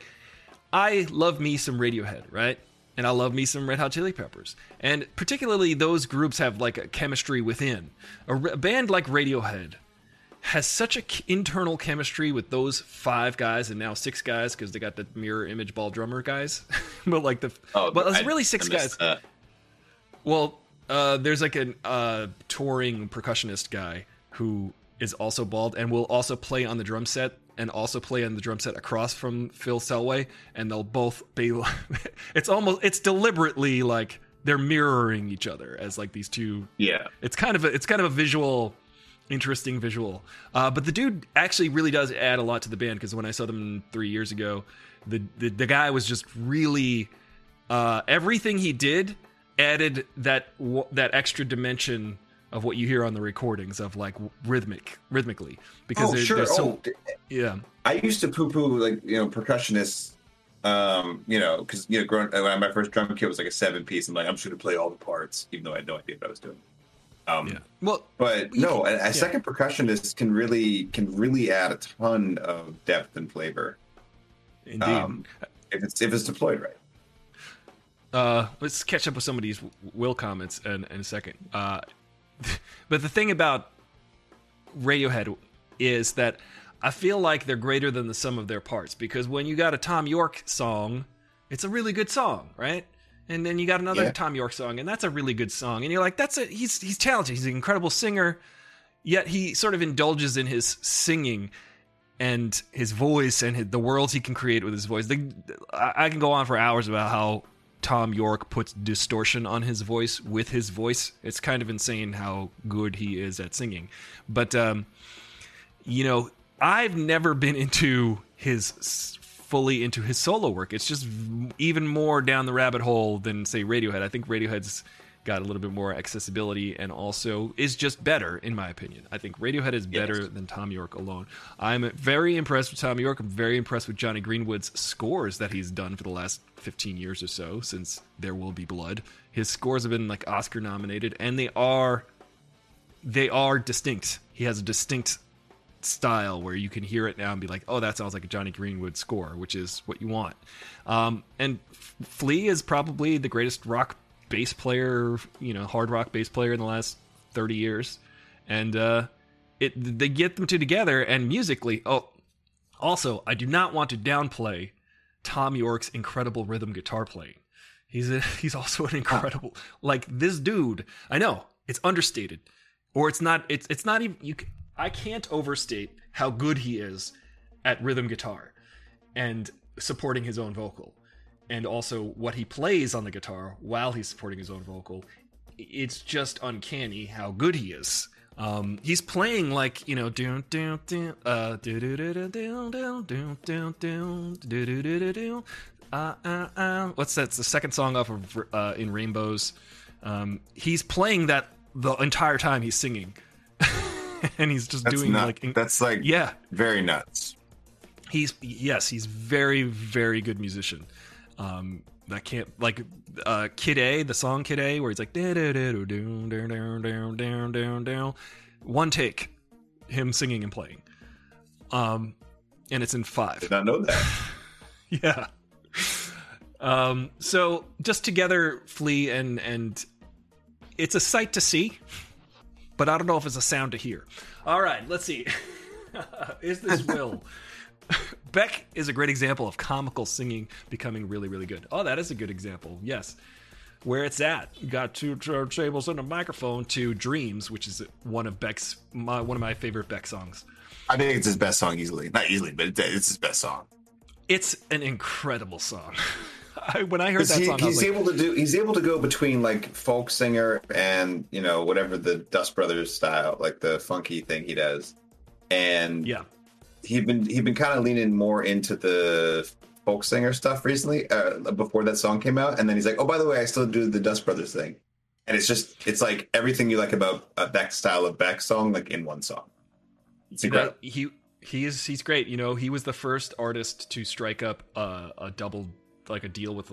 C: i love me some radiohead right and i love me some red hot chili peppers and particularly those groups have like a chemistry within a band like radiohead has such a internal chemistry with those five guys and now six guys because they got the mirror image ball drummer guys. but like the
E: Oh,
C: well, it's really six guys.
E: that.
C: Well, uh, there's like a uh, touring percussionist guy who is also bald and will also play on the drum set and also play on the drum set across from Phil Selway, and they'll both be. it's almost it's deliberately like they're mirroring each other as like these two
E: Yeah.
C: it's kind of a, it's kind of a visual interesting visual uh, but the dude actually really does add a lot to the band because when i saw them three years ago the, the the guy was just really uh, everything he did added that w- that extra dimension of what you hear on the recordings of like rhythmic rhythmically because
E: Oh,
C: there-
E: sure.
C: there's so
E: oh,
C: yeah
E: I used to poo-poo like you know percussionists, um, you know, because you know, growing when my first drum kit was like a seven-piece. I'm like, I'm just gonna play all the parts, even though I had no idea what I was doing. Um,
C: yeah well
E: But
C: You
E: no,
C: can-
E: a, a second percussionist can really can really add a ton of depth and flavor
C: indeed
E: um, if it's if it's deployed right.
C: uh, let's catch up with some of these will comments in, in a second. Uh, but the thing about Radiohead is that I feel like they're greater than the sum of their parts because when you got a Thom Yorke song, it's a really good song, right? And then you got another
E: Yeah.
C: Thom Yorke song, and that's a really good song. And you're like, that's a he's he's talented. He's an incredible singer, yet he sort of indulges in his singing and his voice and his, the worlds he can create with his voice. The, I, I can go on for hours about how Thom Yorke puts distortion on his voice with his voice. It's kind of insane how good he is at singing. But um, you know, I've never been into his fully into his solo work. It's just even more down the rabbit hole than say Radiohead. I think Radiohead's got a little bit more accessibility and also is just better in my opinion. I think Radiohead is better than Thom Yorke alone. I'm very impressed with Thom Yorke. I'm very impressed with Jonny Greenwood's scores that he's done for the last 15 years or so since There Will Be Blood. His scores have been like Oscar nominated and they are they are distinct. He has a distinct style where you can hear it now and be like, oh, that sounds like a Jonny Greenwood score, which is what you want. Um, and Flea is probably the greatest rock bass player, you know, hard rock bass player in the last 30 years. And uh, it they get them two together and musically, oh, also, I do not want to downplay Thom Yorke's incredible rhythm guitar playing. He's a, he's also an incredible like this dude. I know it's understated, or it's not. It's it's not even you. I can't overstate how good he is at rhythm guitar and supporting his own vocal, and also what he plays on the guitar while he's supporting his own vocal. It's just uncanny how good he is. Um, he's playing like you know, uh. Uh, uh, uh. What's that? It's the second song off of uh, in Rainbows. Um, he's playing that the entire time he's singing, and he's just
E: that's
C: doing
E: nuts.
C: like
E: that's like
C: yeah,
E: very nuts.
C: He's yes, he's very very good musician. Um, I can't like uh, Kid A, the song Kid A, where he's like down down down down down down down, one take, him singing and playing, um, and it's in five.
E: Did not know that.
C: yeah. Um, so just together, Flea and and it's a sight to see but I don't know if it's a sound to hear. All right, let's see. is this Will? Beck is a great example of comical singing becoming really, really good. Oh, that is a good example. Yes. Where it's at. You got two turntables uh, and a microphone to Dreams, which is one of Beck's my, one of my favorite Beck songs.
E: I think it's his best song easily. Not easily, but it's, it's his best song.
C: It's an incredible song. I, when I heard that
E: he-
C: song,
E: he's
C: like,
E: able to do. He's able to go between like folk singer and you know whatever the Dust Brothers style, like the funky thing he does. And
C: yeah.
E: he'd been he'd been kind of leaning more into the folk singer stuff recently uh, before that song came out, and then he's like, "Oh, by the way, I still do the Dust Brothers thing," and it's just it's like everything you like about a Beck style of Beck song, like in one song. It's
C: You know, he he is he's great. You know, he was the first artist to strike up a, a double like a deal with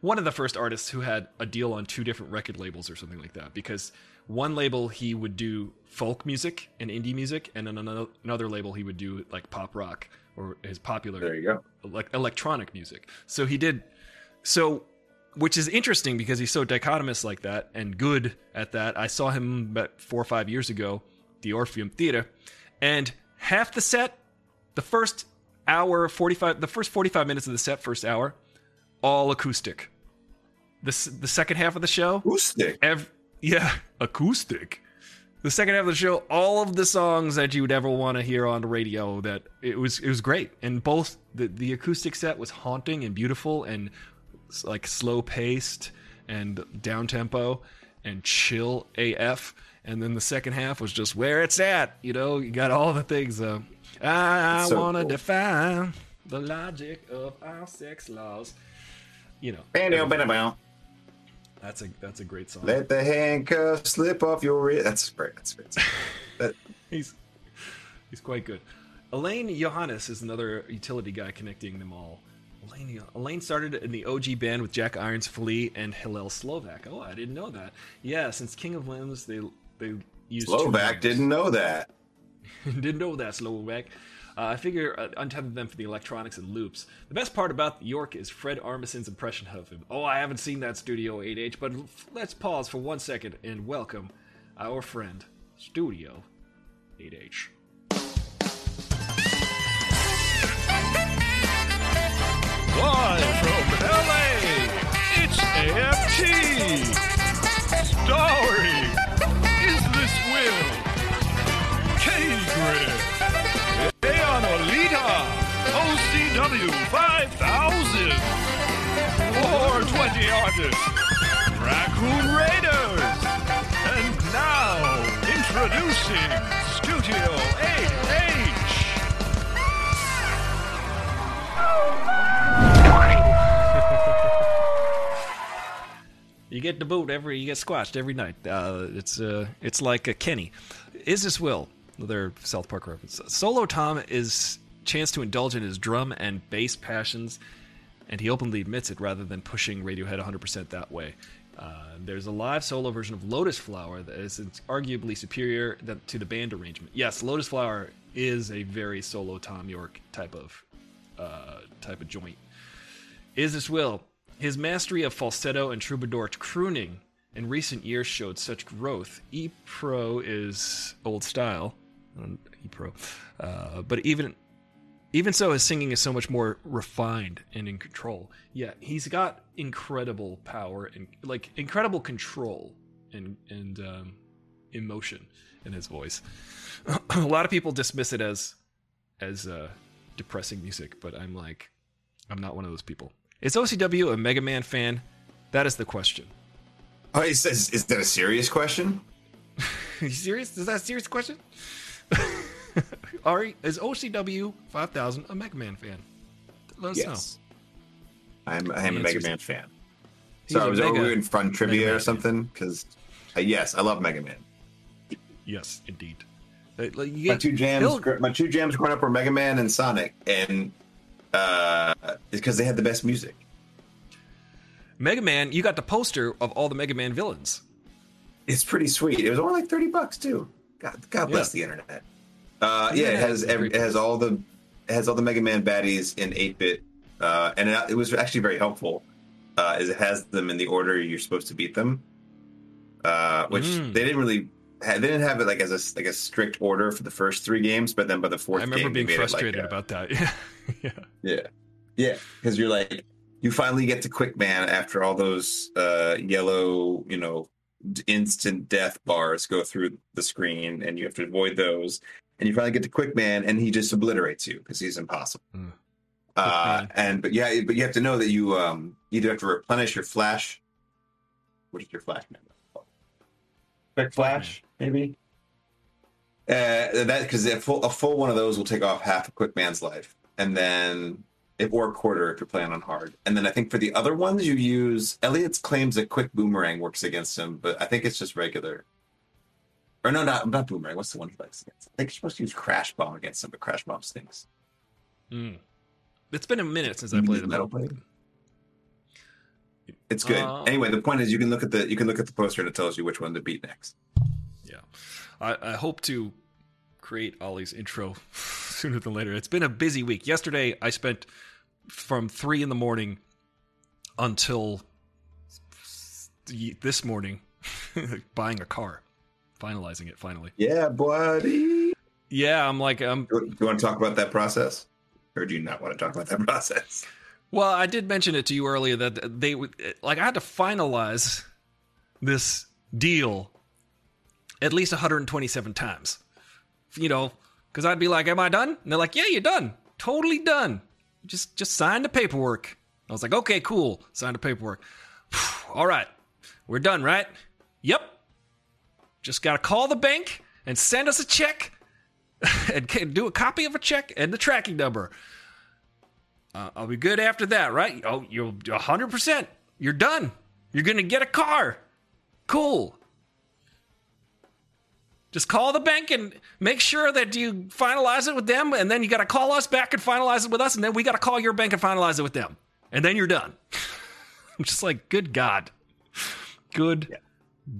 C: one of the first artists who had a deal on two different record labels or something like that. Because one label he would do folk music and indie music, and then another, another label he would do like pop rock or his popular
E: There you go.
C: like electronic music. So he did so which is interesting because he's so dichotomous like that and good at that. I saw him about 4 or 5 years ago, the Orpheum Theater, And half the set, the first hour, 45, the first 45 minutes of the set, first hour, all acoustic. The, the second half of the show,
E: Acoustic.
C: ev- yeah, acoustic. The second half of the show, all of the songs that you would ever want to hear on the radio. That it was, it was great, and both the the acoustic set was haunting and beautiful, and like slow paced and down tempo and chill AF. And then the second half was just where it's at. You know, you got all the things. Uh, I
E: It's so
C: want to
E: cool.
C: define the logic of our sex laws. You know,
E: bam.
C: that's a that's a great song.
E: Let the handcuffs slip off your wrist. That's great. That's great. That,
C: He's he's quite good. Alain Johannes is another utility guy connecting them all. Alain, Alain started in the OG band with Jack Irons Flea and Hillel Slovak. Oh, I didn't know that. Yeah, since King of Limbs, they they used
E: Slovak didn't know that.
C: Didn't know that, Slovak. Uh, I figure uh, untethered them for the electronics and loops. The best part about Yorke is Fred Armisen's impression of him. Oh, I haven't seen that Studio 8H, but let's pause for one second and welcome our friend, Studio 8H.
B: Live from LA, it's AFT. Story Is This Will? K Grip. W5000. 420 artists. Raccoon Raiders. And now, introducing Studio 8H.
C: you get the boot every, you get squashed every night. Uh, it's uh, it's like a Kenny. Is this Will? Their South Park reference. Solo Tom is chance to indulge in his drum and bass passions, and he openly admits it rather than pushing Radiohead 100% that way. Uh, there's a live solo version of Lotus Flower that is arguably superior to the band arrangement. Yes, Lotus Flower is a very solo Thom Yorke type of uh, type of joint. Is this Will? His mastery of falsetto and troubadour crooning in recent years showed such growth. E Pro is old style, E Pro, uh, but even even so, his singing is so much more refined and in control. Yeah, he's got incredible power and like incredible control and and um, emotion in his voice. a lot of people dismiss it as as uh, depressing music, but I'm like, I'm not one of those people. Is OCW a Mega Man fan? That is the question.
E: Oh, he says, is that a serious question?
C: Are you serious? Is that a serious question? Ari, is OCW 5000 a Mega Man fan? Let us
E: Yes. I'm, I am a Mega Man fan.
C: He's
E: So
C: a
E: I was
C: mega
E: over in fun trivia
C: Man
E: or something because, uh, yes, I love Mega Man.
C: Yes, indeed. Uh, like, you
E: My two jams,
C: he'll-
E: my two jams growing up were Mega Man and Sonic, and uh, because they had the best music.
C: Mega Man, you got the poster of all the Mega Man villains.
E: It's pretty sweet. It was only like thirty bucks too. God, God bless the internet. Uh, yeah, it has every, it has all the it has all the Mega Man baddies in eight bit, uh, and it, it was actually very helpful. Uh, is it has them in the order you're supposed to beat them, uh, which
C: Mm.
E: they didn't really. ha- They didn't have it like as a like a strict order for the first three games, but then by the fourth,
C: I remember
E: game,
C: being
E: it like
C: frustrated about that. Yeah. yeah.
E: Yeah, yeah, because you're like you finally get to Quick Man after all those uh, yellow, you know, instant death bars go through the screen, and you have to avoid those. And you finally get to Quick Man, and he just obliterates you because he's impossible.
C: Mm.
E: Uh, and but yeah, but you have to know that you um either have to replenish your flash. What is your flash man? Quick flash, maybe. Uh, that because a full, a full one of those will take off half a quick man's life, and then if or a quarter if you're playing on hard. And then I think for the other ones you use Elliot's claims that quick boomerang works against him, but I think it's just regular. Or no, not not boomerang. What's the one he likes against? I think you're supposed to use crash bomb against him, but crash bomb stinks.
C: Mm. It's been a minute since I played it.
E: Metal Blade? It's good.
C: Uh,
E: anyway, the point is you can look at the you can look at the poster and it tells you which one to beat next.
C: Yeah. I, I hope to create Ollie's intro sooner than later. It's been a busy week. Yesterday, I spent from 3 in the morning until this morning buying a car, finalizing it finally.
E: Yeah, buddy.
C: yeah, I'm like, um,
E: Do you want to talk about that process, or do you not want to talk about that process?
C: well, I did mention it to you earlier that they would, like, I had to finalize this deal at least 127 times. You know, because I'd be like, "Am I done?" And they're like, "Yeah, you're done. Totally done. Just, just sign the paperwork." I was like, "Okay, cool. Sign the paperwork. All right, we're done, right? Yep. Just gotta call the bank and send us a check and do a copy of a check and the tracking number. Uh, I'll be good after that, right? Oh, you're 100%. You're done. You're going to get a car. Cool. Just call the bank and make sure that you finalize it with them, and then you got to call us back and finalize it with us, and then we got to call your bank and finalize it with them. And then you're done. I'm just like, good God. Good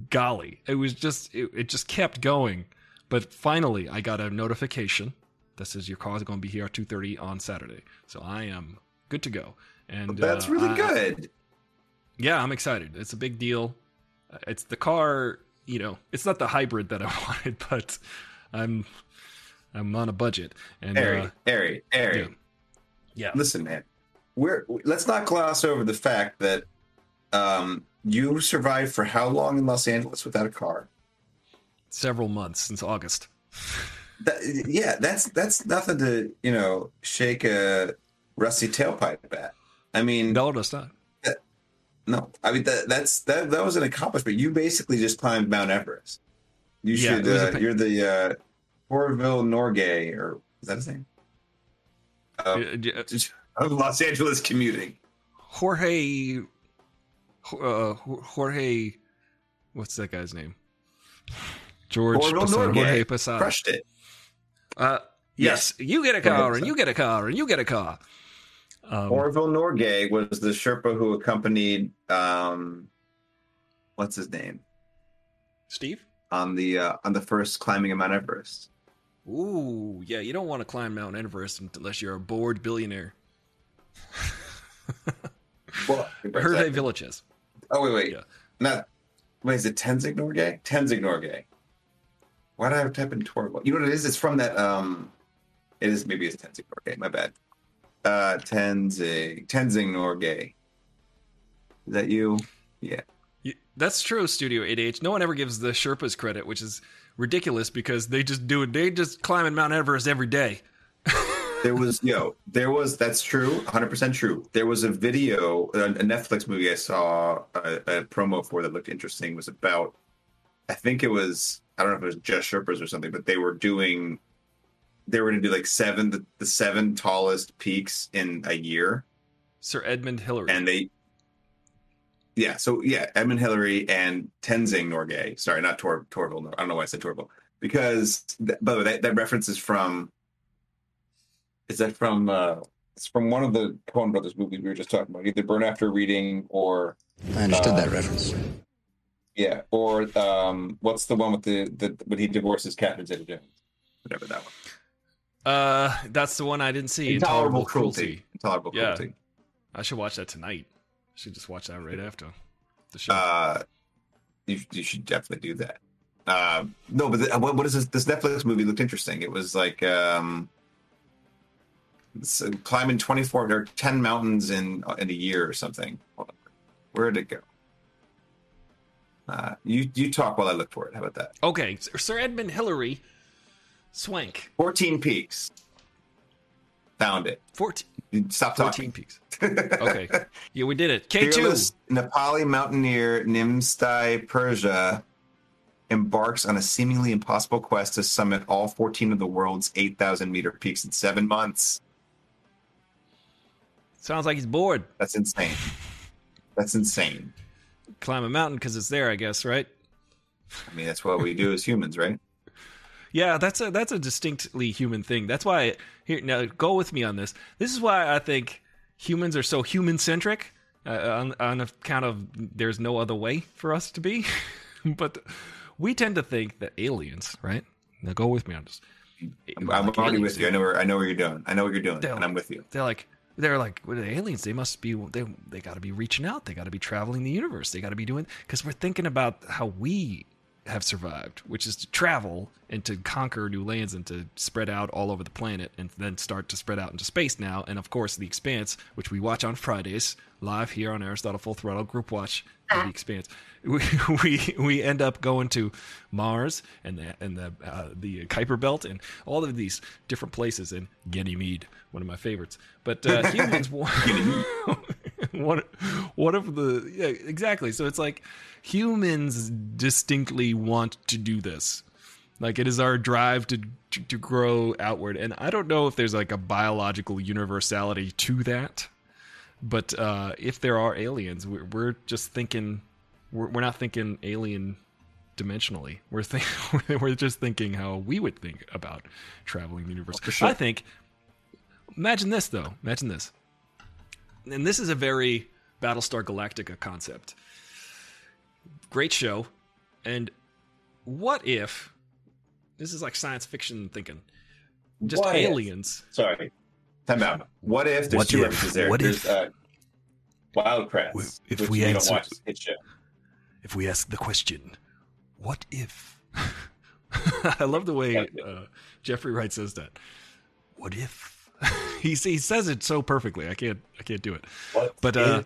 C: golly. It was just, it, it just kept going. But finally, I got a notification that says your car is going to be here at 2.30 on Saturday. So I am good to go. And
E: That's
C: uh,
E: really
C: I-
E: good.
C: yeah, I'm excited. It's a big deal. Uh, It's the car, you know, it's not the hybrid that I wanted, but I'm I'm on a budget. And
E: Harry,
C: uh,
E: Harry, Harry.
C: yeah. yeah.
E: Listen, man. We're let's not gloss over the fact that um, you survived for how long in Los Angeles without a car?
C: several months since August.
E: That, yeah, that's that's nothing to you know shake a rusty tailpipe at. I mean,
C: No, it's not.
E: no, I mean that that's that that was an accomplishment. You basically just climbed Mount Everest. You
C: Yeah,
E: should.
C: it was a
E: Uh, you're the uh, Orville Norgay, or is that his name? Uh, of Los Angeles commuting.
C: Jorge, uh, Jorge, what's that guy's name? George
E: Orville
C: Posada. Jorge Posada.
E: crushed it.
C: Uh, yes, you get a car, and you get a car, and you get a car. Um,
E: Orville Norgay was the Sherpa who accompanied um, what's his name
C: Steve.
E: on the uh, on the first climbing of Mount Everest.
C: Ooh, yeah, you don't want to climb Mount Everest unless you're a bored billionaire.
E: Well,
C: Hervé Villages.
E: Oh wait, wait,
C: Yeah.
E: not wait. Is it Tenzing Norgay? Tenzing Norgay. Why did I type in Torvald? You know what it is? It's from that. Um, it is maybe it's Tenzing Norgay. My bad. Uh, Tenzing Tenzing Norgay. Is that you? Yeah.
C: That's true, Studio 8H. No one ever gives the Sherpas credit, which is ridiculous because they just do it. They just climbing Mount Everest every day.
E: There was yo, there was that's true, 100% true. There was a video, a, a Netflix movie I saw a, a promo for that looked interesting was about I think it was I don't know if it was just Sherpas or something, but they were doing they were going to do like seven the, the seven tallest peaks in a year
C: Sir Edmund Hillary.
E: and they yeah, so yeah, Edmund Hillary and Tenzing Norgay. Sorry, not Tor Torville. I don't know why I said Torville because th- by the way, that, that reference is from. Is that from? uh It's from one of the Coen Brothers movies we were just talking about, either Burn After Reading or
H: I understood
E: Uh,
H: that reference.
E: yeah, or um what's the one with the the when he divorces Catherine Zeta-Jones, whatever that one.
C: uh, that's the one I didn't see.
E: Intolerable cruelty. Intolerable
C: Yeah.
E: cruelty.
C: I should watch that tonight. I should just watch that right after the show.
E: uh you, you should definitely do that uh no but the, what, what is this this netflix movie looked interesting it was like um it's, climbing 24 or 10 mountains in in a year or something. Where did it go? Uh you you talk while i look for it. How about that?
C: Okay, Sir Edmund Hillary, Swank,
E: 14 peaks. Found it.
C: 14,
E: stop
C: 14
E: talking
C: peaks. Okay, yeah, we did it. K two.
E: Fearless Nepali mountaineer Nimsdai Purja embarks on a seemingly impossible quest to summit all 14 of the world's 8,000 meter peaks in seven months.
C: Sounds like he's bored.
E: That's insane. That's insane.
C: Climb a mountain because it's there, I guess, right?
E: I mean, that's what we do as humans, right?
C: Yeah, that's a that's a distinctly human thing. That's why here now go with me on this. This is why I think humans are so human centric uh, on on account of there's no other way for us to be. but we tend to think that aliens, right? Now go with me on this.
E: I'm, I'm
C: Like
E: already with you. I know where I know where you're doing. I know what you're doing,
C: They're
E: and I'm with you.
C: They're like they're like well, the aliens. They must be they they got to be reaching out. They got to be traveling the universe. They got to be doing because we're thinking about how we have survived, which is to travel and to conquer new lands and to spread out all over the planet and then start to spread out into space now. And of course, The Expanse, which we watch on Fridays live here on Aristotle Full Throttle Group Watch The Expanse. We, we we end up going to Mars and the and the uh, the Kuiper Belt and all of these different places and Ganymede, one of my favorites. But uh, humans, one one of the yeah exactly. So it's like humans distinctly want to do this. Like it is our drive to to, to grow outward, and I don't know if there's like a biological universality to that. But uh, if there are aliens, we're, we're just thinking we're, we're not thinking alien dimensionally. We're think we're just thinking how we would think about traveling the universe. I think. Imagine this though. Imagine this. And this is a very Battlestar Galactica concept. Great show. And what if this is like science fiction thinking? Just
E: What if?
C: aliens.
E: Sorry. Time out. What if there's
A: What
E: two
A: if?
E: episodes there?
A: What
E: there's
A: if?
E: uh, Wildcrats.
A: If
E: which
A: we
E: you don't
A: answer-
E: watch his show.
A: If we ask the question, what if?
C: I love the way uh, Jeffrey Wright says that.
A: What if?
C: he he says it so perfectly. I can't I can't do it.
E: What
C: But uh,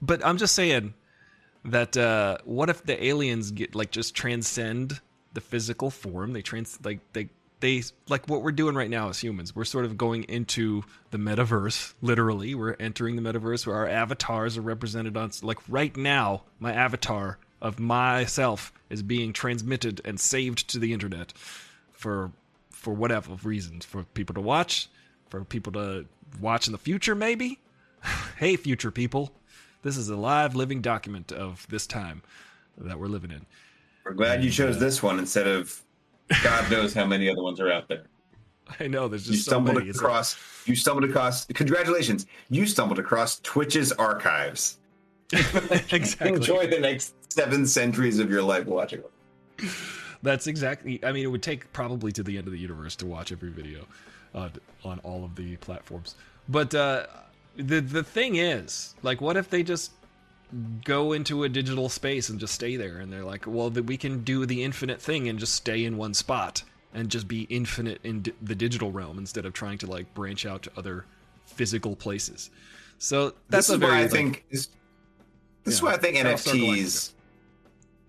C: but I'm just saying that uh, what if the aliens get like just transcend the physical form? They trans like they they like what we're doing right now as humans. We're sort of going into the metaverse. Literally, we're entering the metaverse where our avatars are represented on. Like right now, my avatar of myself is being transmitted and saved to the internet for for whatever reasons for people to watch, for people to watch in the future, maybe. hey, future people, this is a live, living document of this time that we're living in.
E: We're glad you chose this one instead of God knows how many other ones are out there.
C: I know there's
E: You
C: just so
E: stumbled
C: many. It's like-
E: across. You stumbled across. Congratulations! You stumbled across Twitch's archives.
C: exactly.
E: Enjoy the next seven centuries of your life watching. them.
C: That's exactly. I mean, it would take probably to the end of the universe to watch every video uh, on all of the platforms. But uh, the the thing is, like, what if they just go into a digital space and just stay there? And they're like, well, that we can do the infinite thing and just stay in one spot and just be infinite in di- the digital realm instead of trying to like branch out to other physical places. So that's
E: this
C: a
E: is
C: very
E: why I
C: like,
E: think this, this is
C: Yeah.
E: why I think NFTs.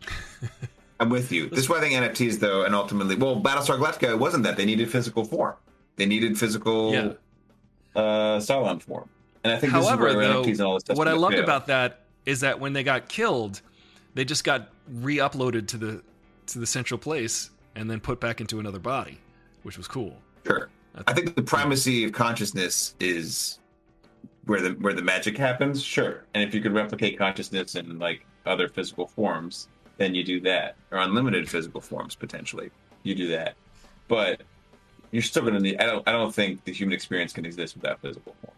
E: I'm with you. This is why I think NFTs, though, and ultimately, well, Battlestar Galactica wasn't that they needed physical form. They needed physical
C: Yeah.
E: uh, Cylon form, and I think this
C: However,
E: is where
C: though,
E: NFTs and all this stuff.
C: what I loved about that is that when they got killed, they just got re-uploaded to the to the central place and then put back into another body, which was cool.
E: Sure. I think the primacy of consciousness is where the where the magic happens. Sure, and if you could replicate consciousness in like other physical forms, then you do that, or unlimited physical forms potentially, you do that. But you're still going to need. I don't. I don't think the human experience can exist without physical form.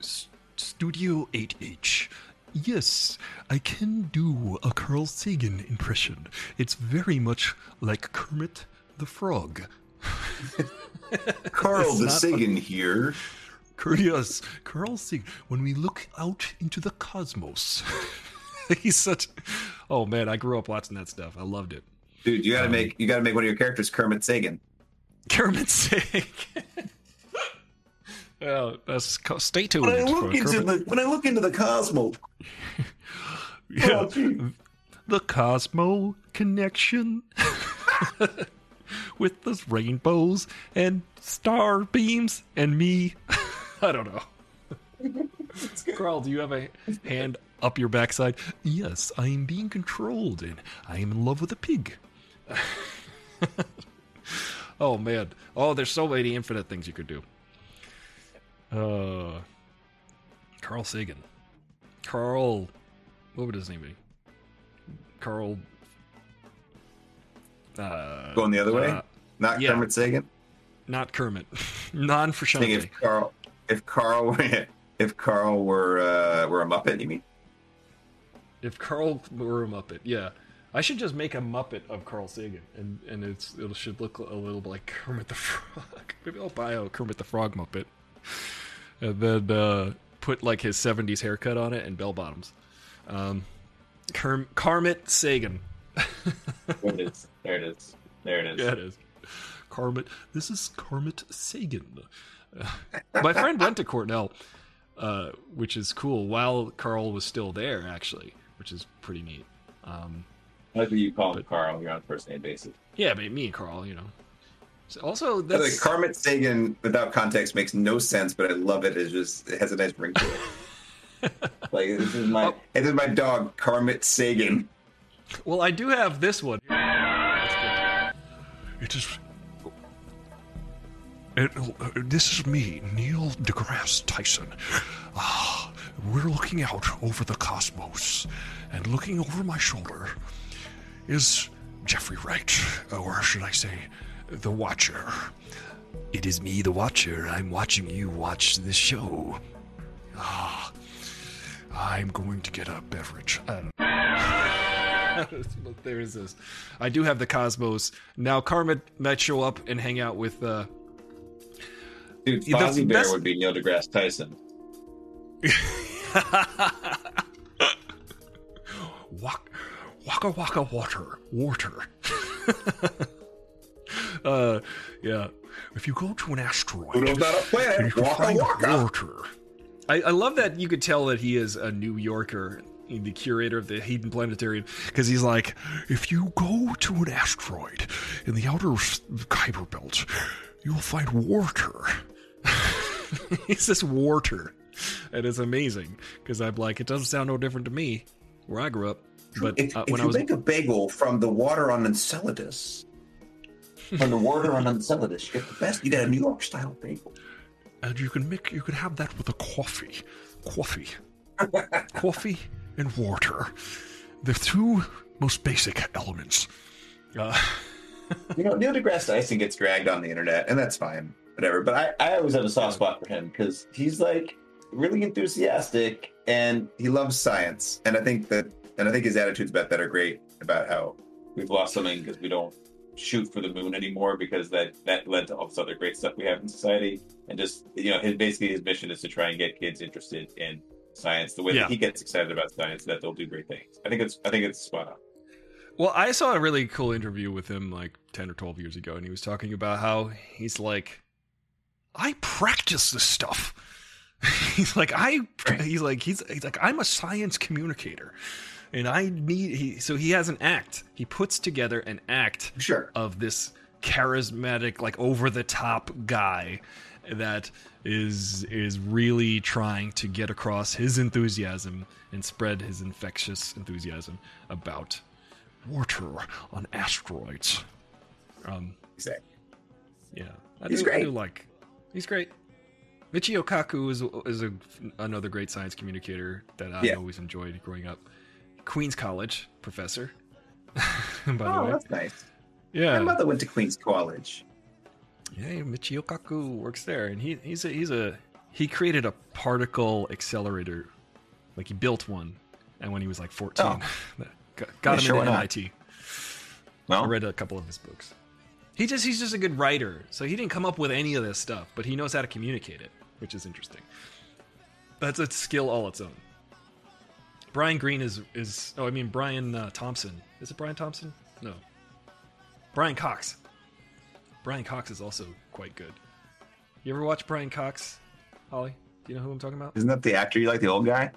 A: S- Studio 8H. Yes, I can do a Carl Sagan impression. It's very much like Kermit the Frog.
E: Carl the Sagan here.
A: Car- Yes, Carl Sagan. When we look out into the cosmos,
C: He's such. Oh man, I grew up watching that stuff. I loved it.
E: Dude, you got to um, make you got to make one of your characters Kermit Sagan.
C: Kermit Sagan. oh, that's stay tuned. for Kermit-
E: the when I look into the cosmos,
C: Yeah.
E: Oh, gee.
C: the Cosmo connection with the rainbows and star beams and me. I don't know. Carl, do you have a hand up your backside?
A: yes, I am being controlled and I am in love with a pig.
C: Oh man. Oh, there's so many infinite things you could do. Uh, Carl Sagan. Carl. What would his name be? Carl. Uh,
E: going the other way,
C: uh,
E: not
C: yeah.
E: Kermit Sagan.
C: not Kermit. Non
E: think if Carl, if Carl, if Carl were uh, were a Muppet, you mean?
C: If Carl were a Muppet, yeah. I should just make a Muppet of Carl Sagan, and and it's it should look a little bit like Kermit the Frog. Maybe I'll buy a Kermit the Frog Muppet, and then uh, put like his '70s haircut on it and bell bottoms. Um, Kerm- Kermit Sagan.
E: There it is. There it is. There it is.
C: Yeah, it is. Carmit. This is Carmit Sagan. Uh, my friend went to Cornell, uh, which is cool. While Carl was still there, actually, which is pretty neat. Um,
E: I like that you call him
C: But-
E: Carl. You're on first name basis.
C: yeah, but me and Carl, you know. So also,
E: By the way,
C: that's
E: Carmit Sagan, without context, makes no sense, but I love it. It just it has a nice ring to it. like this is my
C: Oh.
E: this is my dog, Carmit Sagan.
C: well, I do have this one.
A: It is. Uh, this is me, Neil deGrasse Tyson. Ah, we're looking out over the cosmos, and looking over my shoulder is Jeffrey Wright, or should I say, the Watcher. It is me, the Watcher. I'm watching you watch this show. Ah, I'm going to get a beverage. Don't
C: there is this. I do have the Cosmos now. Carmit might show up and hang out with. uh
E: Dude,
C: Yeah,
E: Fozzie Bear
C: that's-
E: would be Neil deGrasse Tyson.
A: Waka, waka waka water, water.
C: uh Yeah.
A: If you go to an asteroid,
E: Pluto's not a
A: and you
E: planet. Waka
A: find
E: waka.
A: water,
C: I, I love that you could tell that he is a New Yorker, the curator of the Hayden Planetarium, because he's like,
A: if you go to an asteroid in the outer s- Kuiper Belt, you'll find water.
C: he says water. And it's amazing because I'm like, it doesn't sound no different to me where I grew up. But
E: if,
C: uh,
E: if you
C: was
E: make a bagel from the water on Enceladus, from the water on Enceladus, you get the best. You get a New York style bagel.
A: And you can make you can have that with a coffee. Coffee. coffee and water. The two most basic elements.
C: uh,
E: You know, Neil deGrasse Tyson gets dragged on the internet, and that's fine, whatever. But I, I always have a soft spot for him because he's like really enthusiastic and he loves science. And I think that, and I think his attitudes about that are great about how we've lost something because we don't shoot for the moon anymore because that that led to all this other great stuff we have in society. And just you know, his basically his mission is to try and get kids interested in science the way
C: Yeah.
E: that he gets excited about science that they'll do great things. I think it's I think it's spot on.
C: Well, I saw a really cool interview with him like 10 or 12 years ago, and he was talking about how he's like, I practice this stuff. he's like, I, he's like, he's, he's like, I'm a science communicator. And I need, he, so he has an act. He puts together an act
E: Sure.
C: of this charismatic, like over the top guy that is is really trying to get across his enthusiasm and spread his infectious enthusiasm about
A: Water on asteroids.
C: um
E: Exactly.
C: yeah I
E: He's
C: do, I do like he's great Michio Kaku is is a, another great science communicator that I
E: Yeah.
C: always enjoyed growing up. Queens College professor, by the
E: Oh,
C: way.
E: that's nice.
C: Yeah,
E: My mother went to Queens College.
C: Yeah, Michio Kaku works there, and he he's a he's a he created a particle accelerator, like he built one, and when he was like fourteen,
E: Oh.
C: got, got
E: Yeah,
C: him
E: sure,
C: into? MIT. I read a couple of his books. He just he's just a good writer, so he didn't come up with any of this stuff, but he knows how to communicate it, which is interesting. That's a skill all its own. Brian Greene is is oh I mean Brian uh, Thompson is it Brian Thompson? No, Brian Cox. Brian Cox is also quite good. You ever watch Brian Cox, Holly? Do you know who I'm talking about?
E: isn't that the actor you like, the old guy?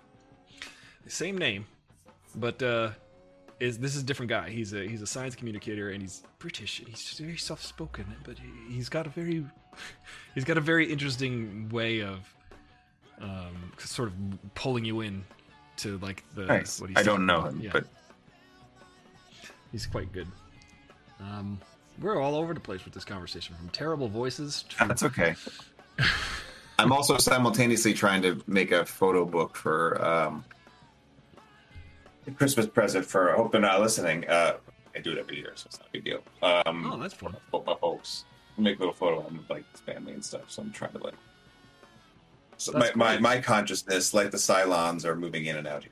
C: Same name, but uh, is this is a different guy. He's a he's a science communicator and he's British. He's very soft spoken, but he, he's got a very he's got a very interesting way of um, sort of pulling you in to like the
E: Nice.
C: what he's
E: I don't
C: talking
E: know
C: about.
E: him,
C: Yeah,
E: but
C: he's quite good. Um, we're all over the place with this conversation, from terrible voices to
E: that's okay. I'm also simultaneously trying to make a photo book for um, Christmas present for. I hope they're not listening. Uh, I do it every year, so it's not a big deal. Um,
C: oh, that's fun.
E: for my folks. Make a little photo album with like family and stuff. So I'm trying to like. So my, my, my consciousness, like the Cylons, are moving in and out here.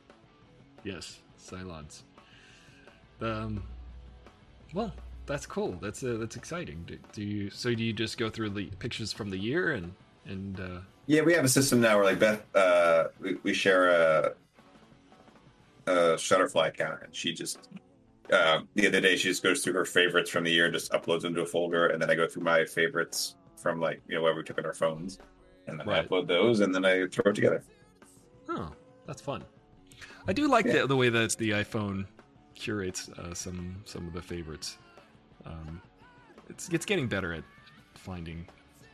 C: Yes, Cylons. Um, well, that's cool. That's uh, that's exciting. Do, do you? So do you just go through the pictures from the year and and uh,
E: Yeah, we have a system now where like Beth, uh, we, we share a, a Shutterfly account, and she just uh, the other day she just goes through her favorites from the year and just uploads them to a folder, and then I go through my favorites from like you know where we took on our phones, and then I upload those, and then I throw it together.
C: Oh, that's fun. I do like
E: Yeah.
C: the, the way that the iPhone curates uh, some some of the favorites. Um, it's it's getting better at finding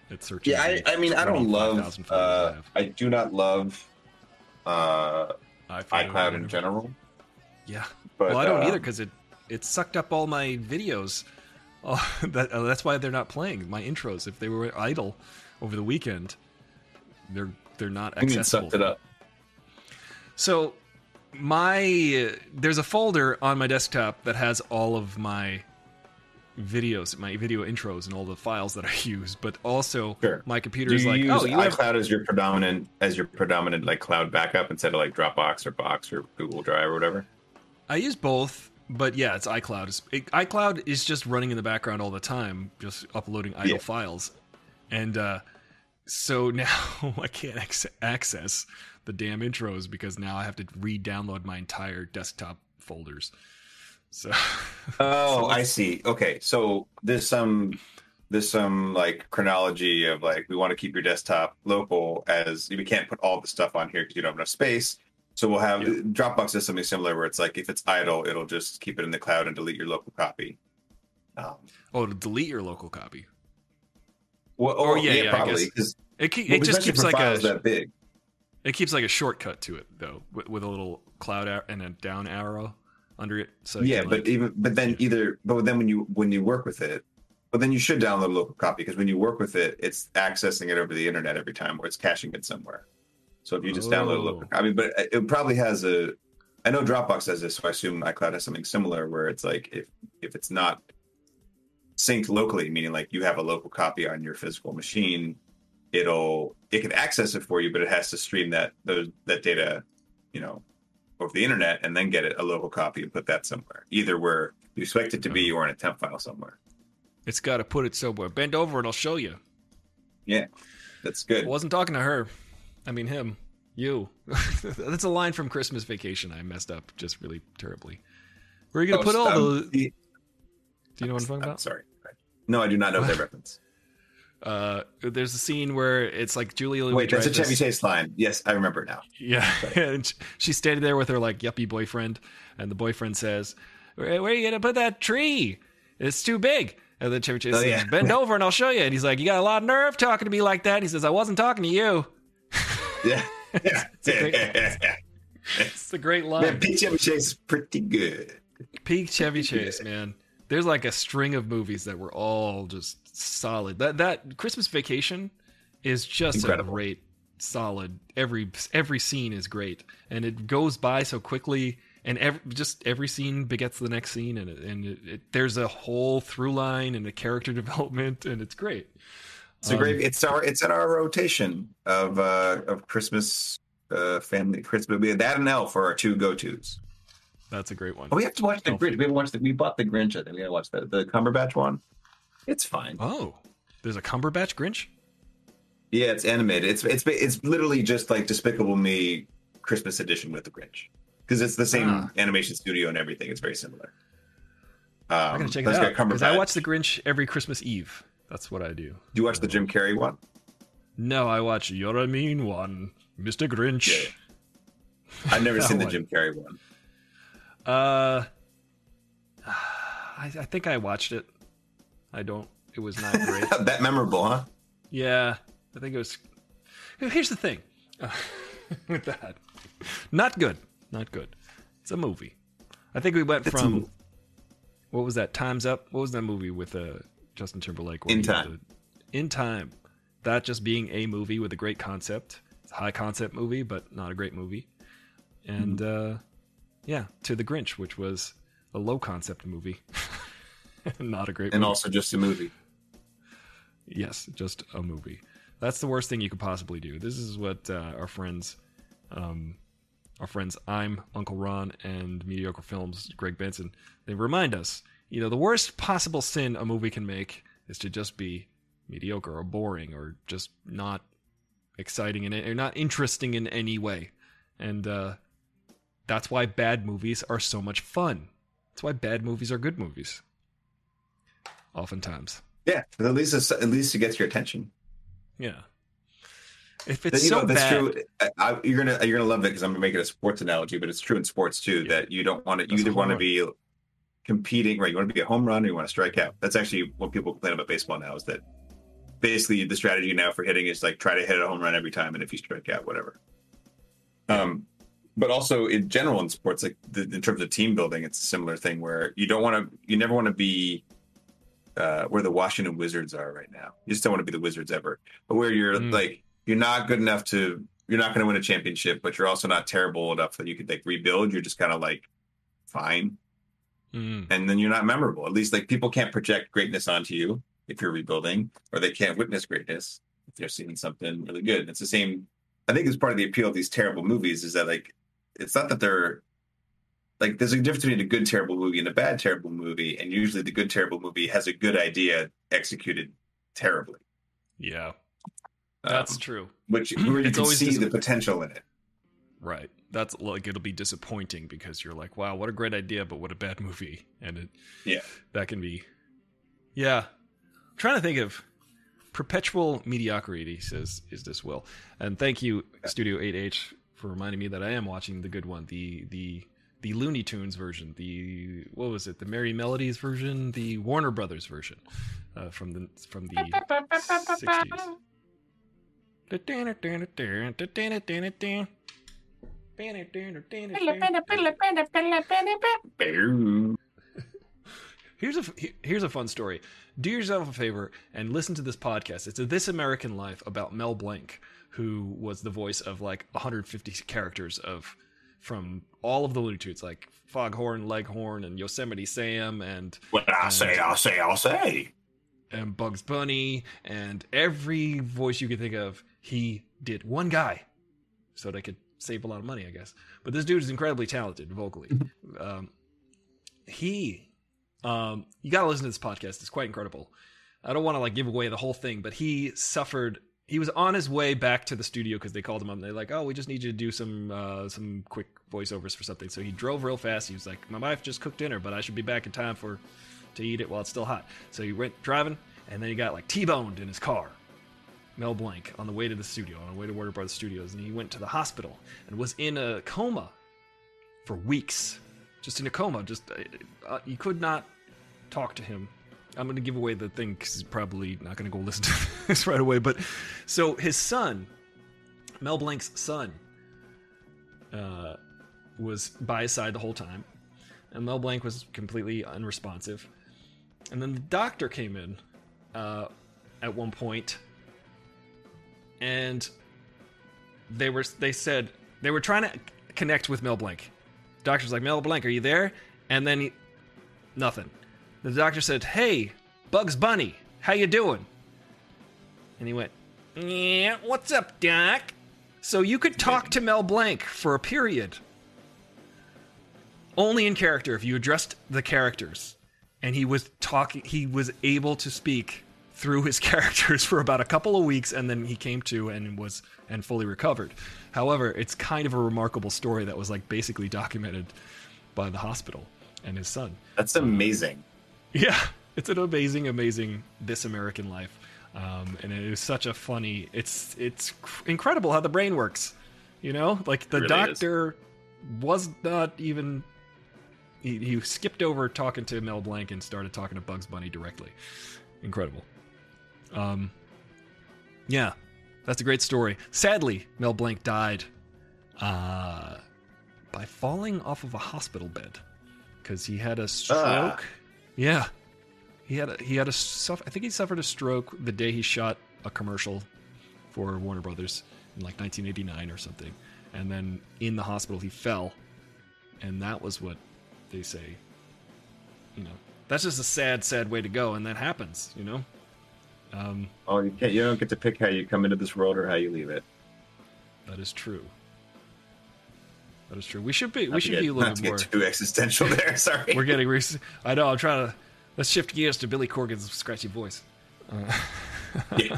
C: at searching.
E: Yeah, I, I mean, I don't love.
C: photos I
E: Uh. I do not love uh,
C: iPhone
E: iCloud in general.
C: Yeah.
E: But,
C: well, I don't
E: uh,
C: either because it it sucked up all my videos. Oh, that, uh, that's why they're not playing my intros. If they were idle over the weekend, they're they're not
E: I mean, it
C: accessible.
E: sucked it up.
C: So my there's a folder on my desktop that has all of my videos, my video intros, and all the files that I use. But also,
E: Sure.
C: my computer is like, oh, you have
E: iCloud as your predominant as your predominant like cloud backup instead of like Dropbox or Box or Google Drive or whatever?
C: I use both, but yeah, it's iCloud. It, iCloud is just running in the background all the time, just uploading idle
E: Yeah.
C: files, and uh, so now I can't ac- access the damn intros because now I have to re-download my entire desktop folders. So,
E: Oh, I see. Okay, so there's some there's some like chronology of like we want to keep your desktop local as we can't put all the stuff on here because you don't have enough space. So we'll have
C: Yeah.
E: Dropbox is something similar where it's like if it's idle, it'll just keep it in the cloud and delete your local copy. Um,
C: oh, to delete your local copy.
E: well,
C: Or,
E: or
C: yeah,
E: yeah,
C: yeah,
E: probably
C: It ke- it just keeps like a
E: that big.
C: it keeps like a shortcut to it though, with, with a little cloud ar- and a down arrow under it. So
E: yeah, but
C: like-
E: even but then either but then when you when you work with it, but then you should download a local copy because when you work with it, it's accessing it over the internet every time or it's caching it somewhere. So if you just download a local
C: Oh.
E: copy, but uh, it probably has a. I know Dropbox has this, so I assume iCloud has something similar where it's like if if it's not synced locally, meaning like you have a local copy on your physical machine, it'll it can access it for you, but it has to stream that those that data, you know, over the internet and then get it a local copy and put that somewhere, either where you expect it to be or in a temp file somewhere.
C: it's got to put it somewhere. Bend over and I'll show you.
E: Yeah, that's
C: I
E: good.
C: wasn't talking to her. I mean him. You. That's a line from Christmas Vacation. I messed up just really terribly. Where are you gonna
E: Oh,
C: put all
E: um,
C: the?
E: the-
C: Do you know what I'm talking
E: I'm
C: about?
E: sorry. No, I do not know that reference.
C: Uh, there's a scene where it's like Julia Louis
E: Wait, that's a Chevy Chase line. Yes, I remember it now.
C: Yeah, and she's standing there with her like yuppie boyfriend, and the boyfriend says, "Where, where are you gonna put that tree? It's too big." And then Chevy Chase
E: Oh,
C: says,
E: yeah.
C: "Bend over and I'll show you." And he's like, "You got a lot of nerve talking to me like that." He says, "I wasn't talking to you."
E: Yeah, yeah,
C: great- It's a great
E: Man,
C: line.
E: Pete Chevy Chase is pretty good.
C: Peak Chevy Chase, man. There's like a string of movies that were all just solid. That that Christmas Vacation is just
E: Incredible.
C: a great, solid. Every every scene is great, and it goes by so quickly. And every, just every scene begets the next scene, and it, and it, it, there's a whole through line and a character development, and it's great.
E: It's a great. It's our. It's in our rotation of uh of Christmas uh family Christmas movie. That and Elf are our two go tos.
C: That's a great one.
E: Oh, we have to watch the. Grinch. We haven't watched the. We bought the Grinch. I think we gotta watch the the Cumberbatch one. It's fine.
C: Oh, there's a Cumberbatch Grinch.
E: Yeah, it's animated. It's it's it's literally just like Despicable Me Christmas edition with the Grinch because it's the same
C: Ah.
E: animation studio and everything. It's very similar. Um,
C: I gotta check it out because I watch the Grinch every Christmas Eve. That's what I do.
E: Do you watch the Jim Carrey one?
C: No, I watch You're a Mean One, Mr. Grinch.
E: Yeah. I've never seen the
C: one.
E: Jim Carrey one.
C: Uh, I, I think I watched it. I don't. It was not great.
E: that memorable, huh?
C: yeah, I think it was. Here's the thing uh, with that. Not good. Not good. It's a movie. I think we went
E: It's
C: from what was that? Times Up. What was that movie with uh, Justin Timberlake?
E: In Time.
C: the- in time. That just being a movie with a great concept. It's a high concept movie, but not a great movie. And
E: Mm-hmm.
C: uh, yeah, to the Grinch, which was a low concept movie, not a great.
E: And
C: movie.
E: also just a movie.
C: Yes, just a movie. That's the worst thing you could possibly do. This is what uh, our friends, um, our friends, I'm Uncle Ron and Mediocre Films, Greg Benson. They remind us, you know, the worst possible sin a movie can make is to just be mediocre or boring or just not exciting in it or not interesting in any way. And uh, that's why bad movies are so much fun That's why bad movies are good movies. Oftentimes.
E: Yeah, at least it's, at least it gets your attention.
C: Yeah. If it's
E: you
C: so
E: know that's
C: bad,
E: true. I, I, you're gonna you're gonna love it because I'm gonna make it a sports analogy, but it's true in sports too
C: Yeah.
E: that you don't want to. You either want to be competing, right? You want to be a home run, or you want to strike out. That's actually what people complain about baseball now. Is that basically the strategy now for hitting is like try to hit a home run every time, and if you strike out, whatever. Um, but also in general in sports, like the, in terms of team building, it's a similar thing where you don't want to, you never want to be uh, where the Washington Wizards are right now. You just don't want to be the Wizards ever. But where you're
C: Mm.
E: like, you're not good enough to, you're not going to win a championship, but you're also not terrible enough that you could like rebuild. You're just kind of like fine,
C: Mm,
E: and then you're not memorable. At least like people can't project greatness onto you if you're rebuilding, or they can't witness greatness if they're seeing something really good. And it's the same. I think it's part of the appeal of these terrible movies is that like it's not that they're like there's a difference between a good terrible movie and a bad terrible movie, and usually the good terrible movie has a good idea executed terribly.
C: yeah,
E: Um,
C: that's true.
E: which where you
C: It's
E: can
C: always
E: see the potential in it.
C: Right. That's like it'll be disappointing because you're like, wow, what a great idea, but what a bad movie. And it
E: Yeah.
C: that can be Yeah. I'm trying to think of perpetual mediocrity says is this will. And thank you, Studio 8H, for reminding me that I am watching the good one, the the the Looney Tunes version, the what was it, the Merrie Melodies version, the Warner Brothers version uh, from the from the sixties. Here's a here's a fun story. Do yourself a favor and listen to this podcast. It's a This American Life about Mel Blanc, who was the voice of like 150 characters of from all of the Looney Tunes, like Foghorn Leghorn and Yosemite Sam and
E: What I
C: And-
E: say, I'll say, I'll say.
C: and Bugs Bunny and every voice you could think of, he did one guy, so they could save a lot of money, I guess. But this dude is incredibly talented vocally. um, he, um, you got to listen to this podcast; it's quite incredible. I don't want to like give away the whole thing, but he suffered. He was on his way back to the studio because they called him up and they're like, "Oh, we just need you to do some uh, some quick voiceovers for something." So he drove real fast. He was like, "My wife just cooked dinner, but I should be back in time for to eat it while it's still hot." So he went driving, and then he got like T-boned in his car. Mel Blanc on the way to the studio, on the way to Warner Brothers Studios, and he went to the hospital and was in a coma for weeks, just in a coma. Just uh, uh, you could not talk to him. I'm going to give away the thing because he's probably not going to go listen to this right away. But so his son, Mel Blanc's son, uh, was by his side the whole time, and Mel Blanc was completely unresponsive. And then the doctor came in uh, at one point, and they were they said they were trying to connect with Mel Blanc. Doctor's like, Mel Blanc, are you there? And then he, nothing. The doctor said, Hey, Bugs Bunny, how you doing? And he went, Yeah, what's up, Doc? So you could talk to Mel Blanc for a period. Only in character if you addressed the characters. And he was talking he was able to speak through his characters for about a couple of weeks and then he came to and was and fully recovered. However, it's kind of a remarkable story that was like basically documented by the hospital and his son.
E: That's amazing.
C: Yeah, it's an amazing, amazing This American Life, um, and it is such a funny. It's it's cr- incredible how the brain works. You know, like the
E: really is.
C: doctor was not even. He, he skipped over talking to Mel Blanc and started talking to Bugs Bunny directly. Incredible. Um, yeah, that's a great story. Sadly, Mel Blanc died uh, by falling off of a hospital bed because he had a stroke. Yeah, he had a, he had a suff- I think he suffered a stroke the day he shot a commercial for Warner Brothers in like 1989 or something, and then in the hospital he fell, and that was what they say. You know, that's just a sad, sad way to go, and that happens. You know. Um,
E: Oh, you can't. You don't get to pick how you come into this world or how you leave it.
C: that is true. That is true. We should be.
E: Not
C: We should
E: get-
C: be a little bit more.
E: too existential there. Sorry.
C: We're getting. Re- I know. I'm trying to. Let's shift gears to Billy Corgan's scratchy voice.
E: Yeah.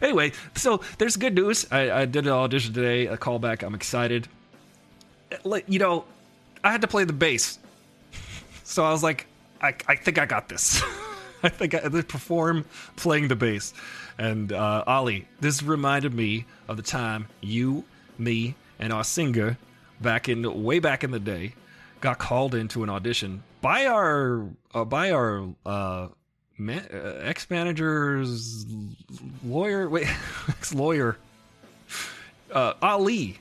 C: Anyway, so there's good news. I, I did an audition today, a callback. I'm excited. Like you know, I had to play the bass. So I was like, I, I think I got this. I think I did perform playing the bass. And uh, Ollie, this reminded me of the time you, me, and our singer back in way back in the day got called into an audition by our uh, by our uh, ma- uh, ex manager's lawyer. Wait, ex lawyer. Uh, Ali.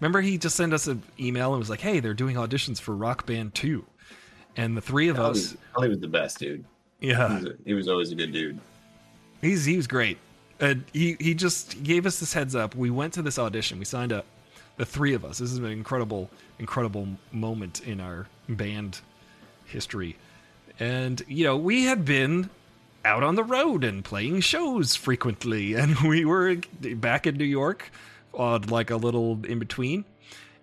C: Remember, he just sent us an email and was like, "Hey, they're doing auditions for Rock Band 2. and the three of us.
E: Ali was the best dude. He
C: Yeah,
E: was, a- he was always a good dude.
C: He's he was great. And he he just gave us this heads up. We went to this audition. We signed up. The three of us. This is an incredible, incredible moment in our band history. And you know, we had been out on the road and playing shows frequently, and we were back in New York on like a little in between.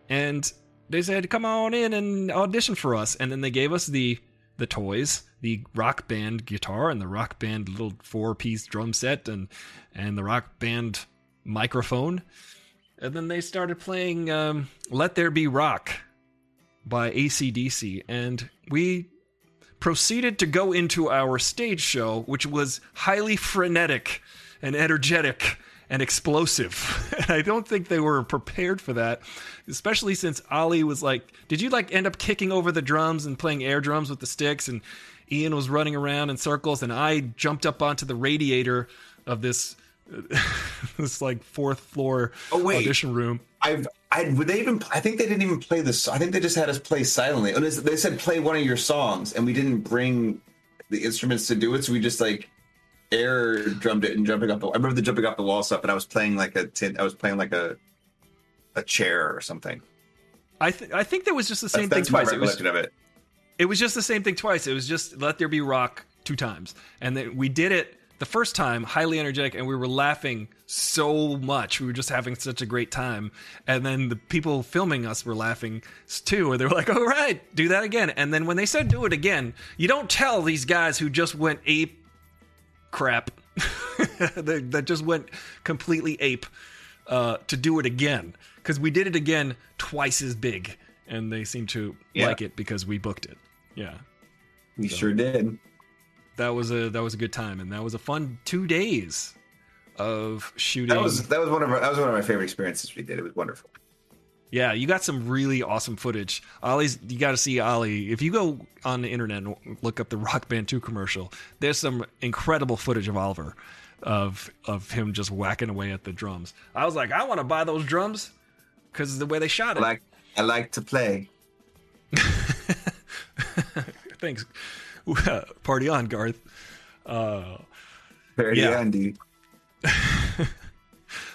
C: And they said, "Come on in and audition for us." And then they gave us the the toys, the rock band guitar and the rock band little four piece drum set and and the rock band microphone. And then they started playing um, "Let There Be Rock" by ACDC, and we proceeded to go into our stage show, which was highly frenetic and energetic and explosive. And I don't think they were prepared for that, especially since Ali was like, Did you like end up kicking over the drums and playing air drums with the sticks? And Ian was running around in circles, and I jumped up onto the radiator of this. this like fourth floor
E: Oh, wait.
C: audition room.
E: I've I would they even I think they didn't even play this I think they just had us play silently. Oh, and they said play one of your songs and we didn't bring the instruments to do it, so we just like air drummed it and jumping up the I remember the jumping up the wall stuff, and I was playing like a tin I was playing like a a chair or something.
C: I th- I think that was just the same
E: That's, that's
C: thing
E: my
C: twice. It was
E: of it.
C: It was just the same thing twice. It was just let there be rock two times, and then we did it the first time highly energetic, and we were laughing so much. We were just having such a great time, and then the people filming us were laughing too. And they were like, "All right, do that again." And then when they said do it again, you don't tell these guys who just went ape crap that that just went completely ape uh, to do it again because we did it again twice as big, and they seemed to
E: Yeah.
C: like it because we booked it. Yeah,
E: We sure did.
C: That was a that was a good time, and that was a fun two days of shooting.
E: That was that was one of our, that was one of my favorite experiences we did. It was wonderful.
C: Yeah, you got some really awesome footage. Ollie's, you got to see Ollie. If you go on the internet and look up the Rock Band 2 commercial, there's some incredible footage of Oliver, of of him just whacking away at the drums. I was like, I want to buy those drums because of the way they shot
E: I
C: it.
E: like I like to play.
C: Thanks. Party on, Garth.
E: Very
C: Yeah.
E: on, dude.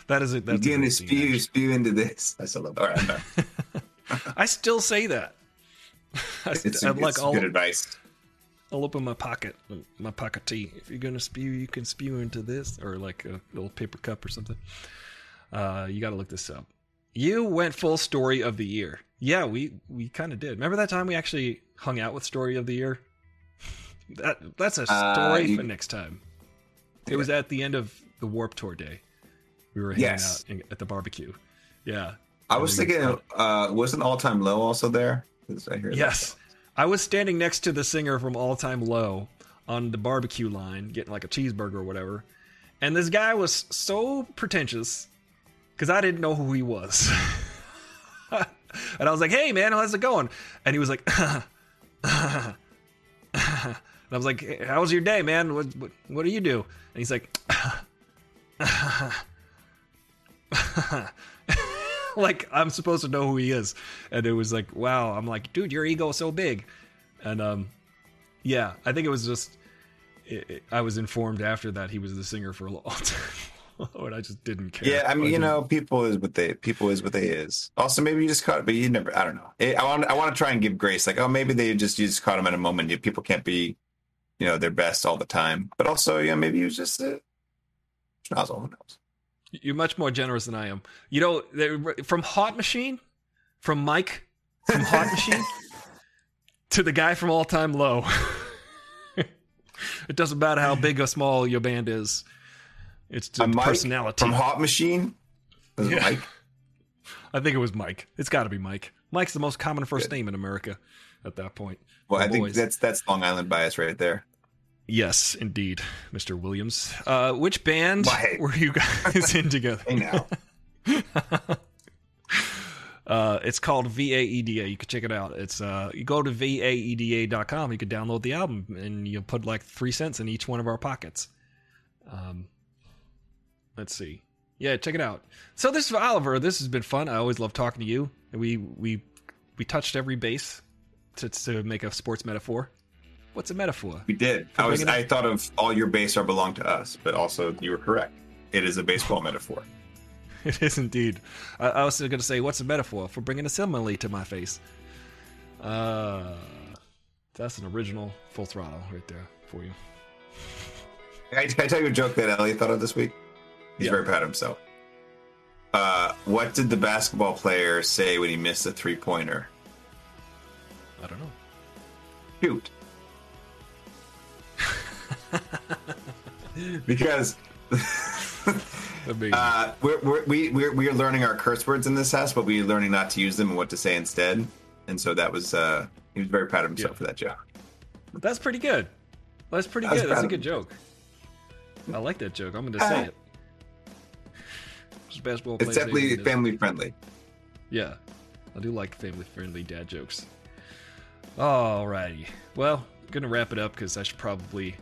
C: That is it.
E: You're
C: That's a
E: gonna spew
C: actually.
E: spew into this. I still love. All right, I'm done.
C: I still say that.
E: It's,
C: am like
E: it's
C: all,
E: good advice.
C: I'll open my pocket, my pocket tea. If you're gonna spew, you can spew into this, or like a little paper cup or something. Uh, you got to look this up. You went full story of the year. Yeah, we we kind of did. Remember that time we actually hung out with story of the year? That that's a
E: Uh,
C: story
E: you-
C: for next time. It was at the end of the Warp Tour day. We were hanging
E: Yes.
C: out in, at the barbecue. Yeah.
E: I was thinking, uh, wasn't All Time Low also there? I hear.
C: Yes. I was standing next to the singer from All Time Low on the barbecue line, getting like a cheeseburger or whatever. And this guy was so pretentious because I didn't know who he was. and I was like, hey, man, how's it going? And he was like, I was like, "Hey, how was your day, man? What, what, what do you do? And he's like, like I'm supposed to know who he is, and it was like, wow. I'm like, dude, your ego is so big, and um, yeah, I think it was just. It, it- I was informed after that he was the singer for a long time, and I just didn't care.
E: Yeah, I mean, you know, people is what they people is what they is. Also, maybe you just caught it, but you never. I don't know. I want I want to try and give grace. Like, oh, maybe they just you just caught him at a moment. People can't be, you know, their best all the time. But also, yeah, maybe he was just a schnozzle. Who knows?
C: You're much more generous than I am. You know, from Hot Machine, from Mike, from Hot Machine, to the guy from All Time Low. it doesn't matter how big or small your band is. It's
E: Mike
C: personality.
E: from Hot Machine.
C: Yeah.
E: Mike?
C: I think it was Mike. It's got to be Mike. Mike's the most common first name in America. at that point.
E: Well, I think that's that's Long Island bias right there.
C: Yes, indeed, Mr. Williams. Uh, which band
E: Why?
C: were you guys in together?
E: Hey now.
C: Uh, it's called VAEDA. You can check it out. It's uh, you go to vaeda.com. You can download the album, and you put like three cents in each one of our pockets. Um, let's see. Yeah, check it out. So this is Oliver. This has been fun. I always love talking to you. We we we touched every base to to make a sports metaphor. What's a metaphor?
E: We did. I was. I thought of all your base are belong to us, but also you were correct. It is a baseball metaphor.
C: It is indeed. I, I was going to say, what's a metaphor for bringing a simile to my face? Uh, that's an original full throttle right there for you.
E: I, I tell you a joke that Elliot thought of this week? He's
C: Yeah.
E: very proud of himself. Uh, what did the basketball player say when he missed a three pointer?
C: I don't know.
E: Shoot. because uh, we're, we're, we we're we're learning our curse words in this house, but we're learning not to use them and what to say instead. And so that was uh, he was very proud of himself
C: Yeah.
E: for that joke.
C: that's pretty good. That's pretty good. That's a good joke. I like that joke. I'm going to say
E: Uh,
C: it. Just basketball
E: It's definitely family friendly.
C: Yeah, I do like family-friendly dad jokes. Alrighty, well, I'm gonna wrap it up because I should probably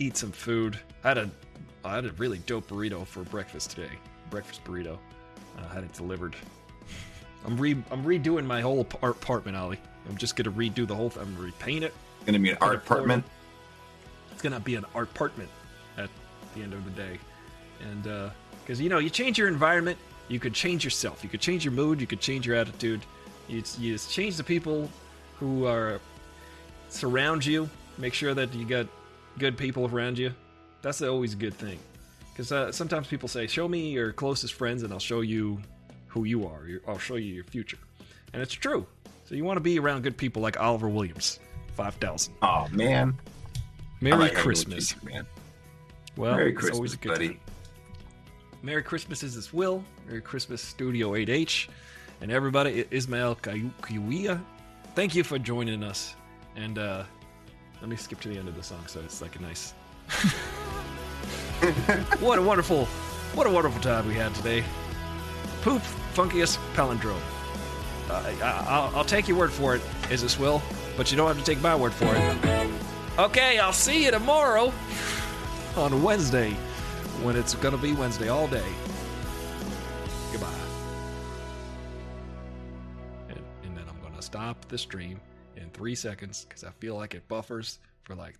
C: eat some food. I had a, I had a really dope burrito for breakfast today. Breakfast burrito. I had it delivered. I'm re, I'm redoing my whole ap- apartment, Ollie. I'm just gonna redo the whole. thing. I'm gonna repaint it.
E: It's gonna be an art apartment.
C: It's gonna be an art apartment at the end of the day, and uh, because you know you change your environment, you could change yourself. You could change your mood. You could change your attitude. You, you just change the people who are surround you. Make sure that you got good people around you. That's always a good thing. Because uh, sometimes people say, "Show me your closest friends, and I'll show you who you are. I'll show you your future," and it's true. So you want to be around good people like Oliver Williams, five thousand.
E: Oh man,
C: Merry
E: like
C: Christmas.
E: future, man.
C: Well,
E: Merry
C: it's
E: Christmas,
C: always a good
E: buddy.
C: time. Merry Christmas is this Will. Merry Christmas Studio 8H. And everybody, I- Ismael Kayuia, thank you for joining us. And uh, let me skip to the end of the song so it's like a nice. what a wonderful, what a wonderful time we had today. Poop funkiest palindrome. Uh, I, I'll, I'll take your word for it, is this Will? But you don't have to take my word for it. Okay, I'll see you tomorrow on Wednesday when it's going to be Wednesday all day. Goodbye. And, and then I'm going to stop the stream in three seconds because I feel like it buffers for like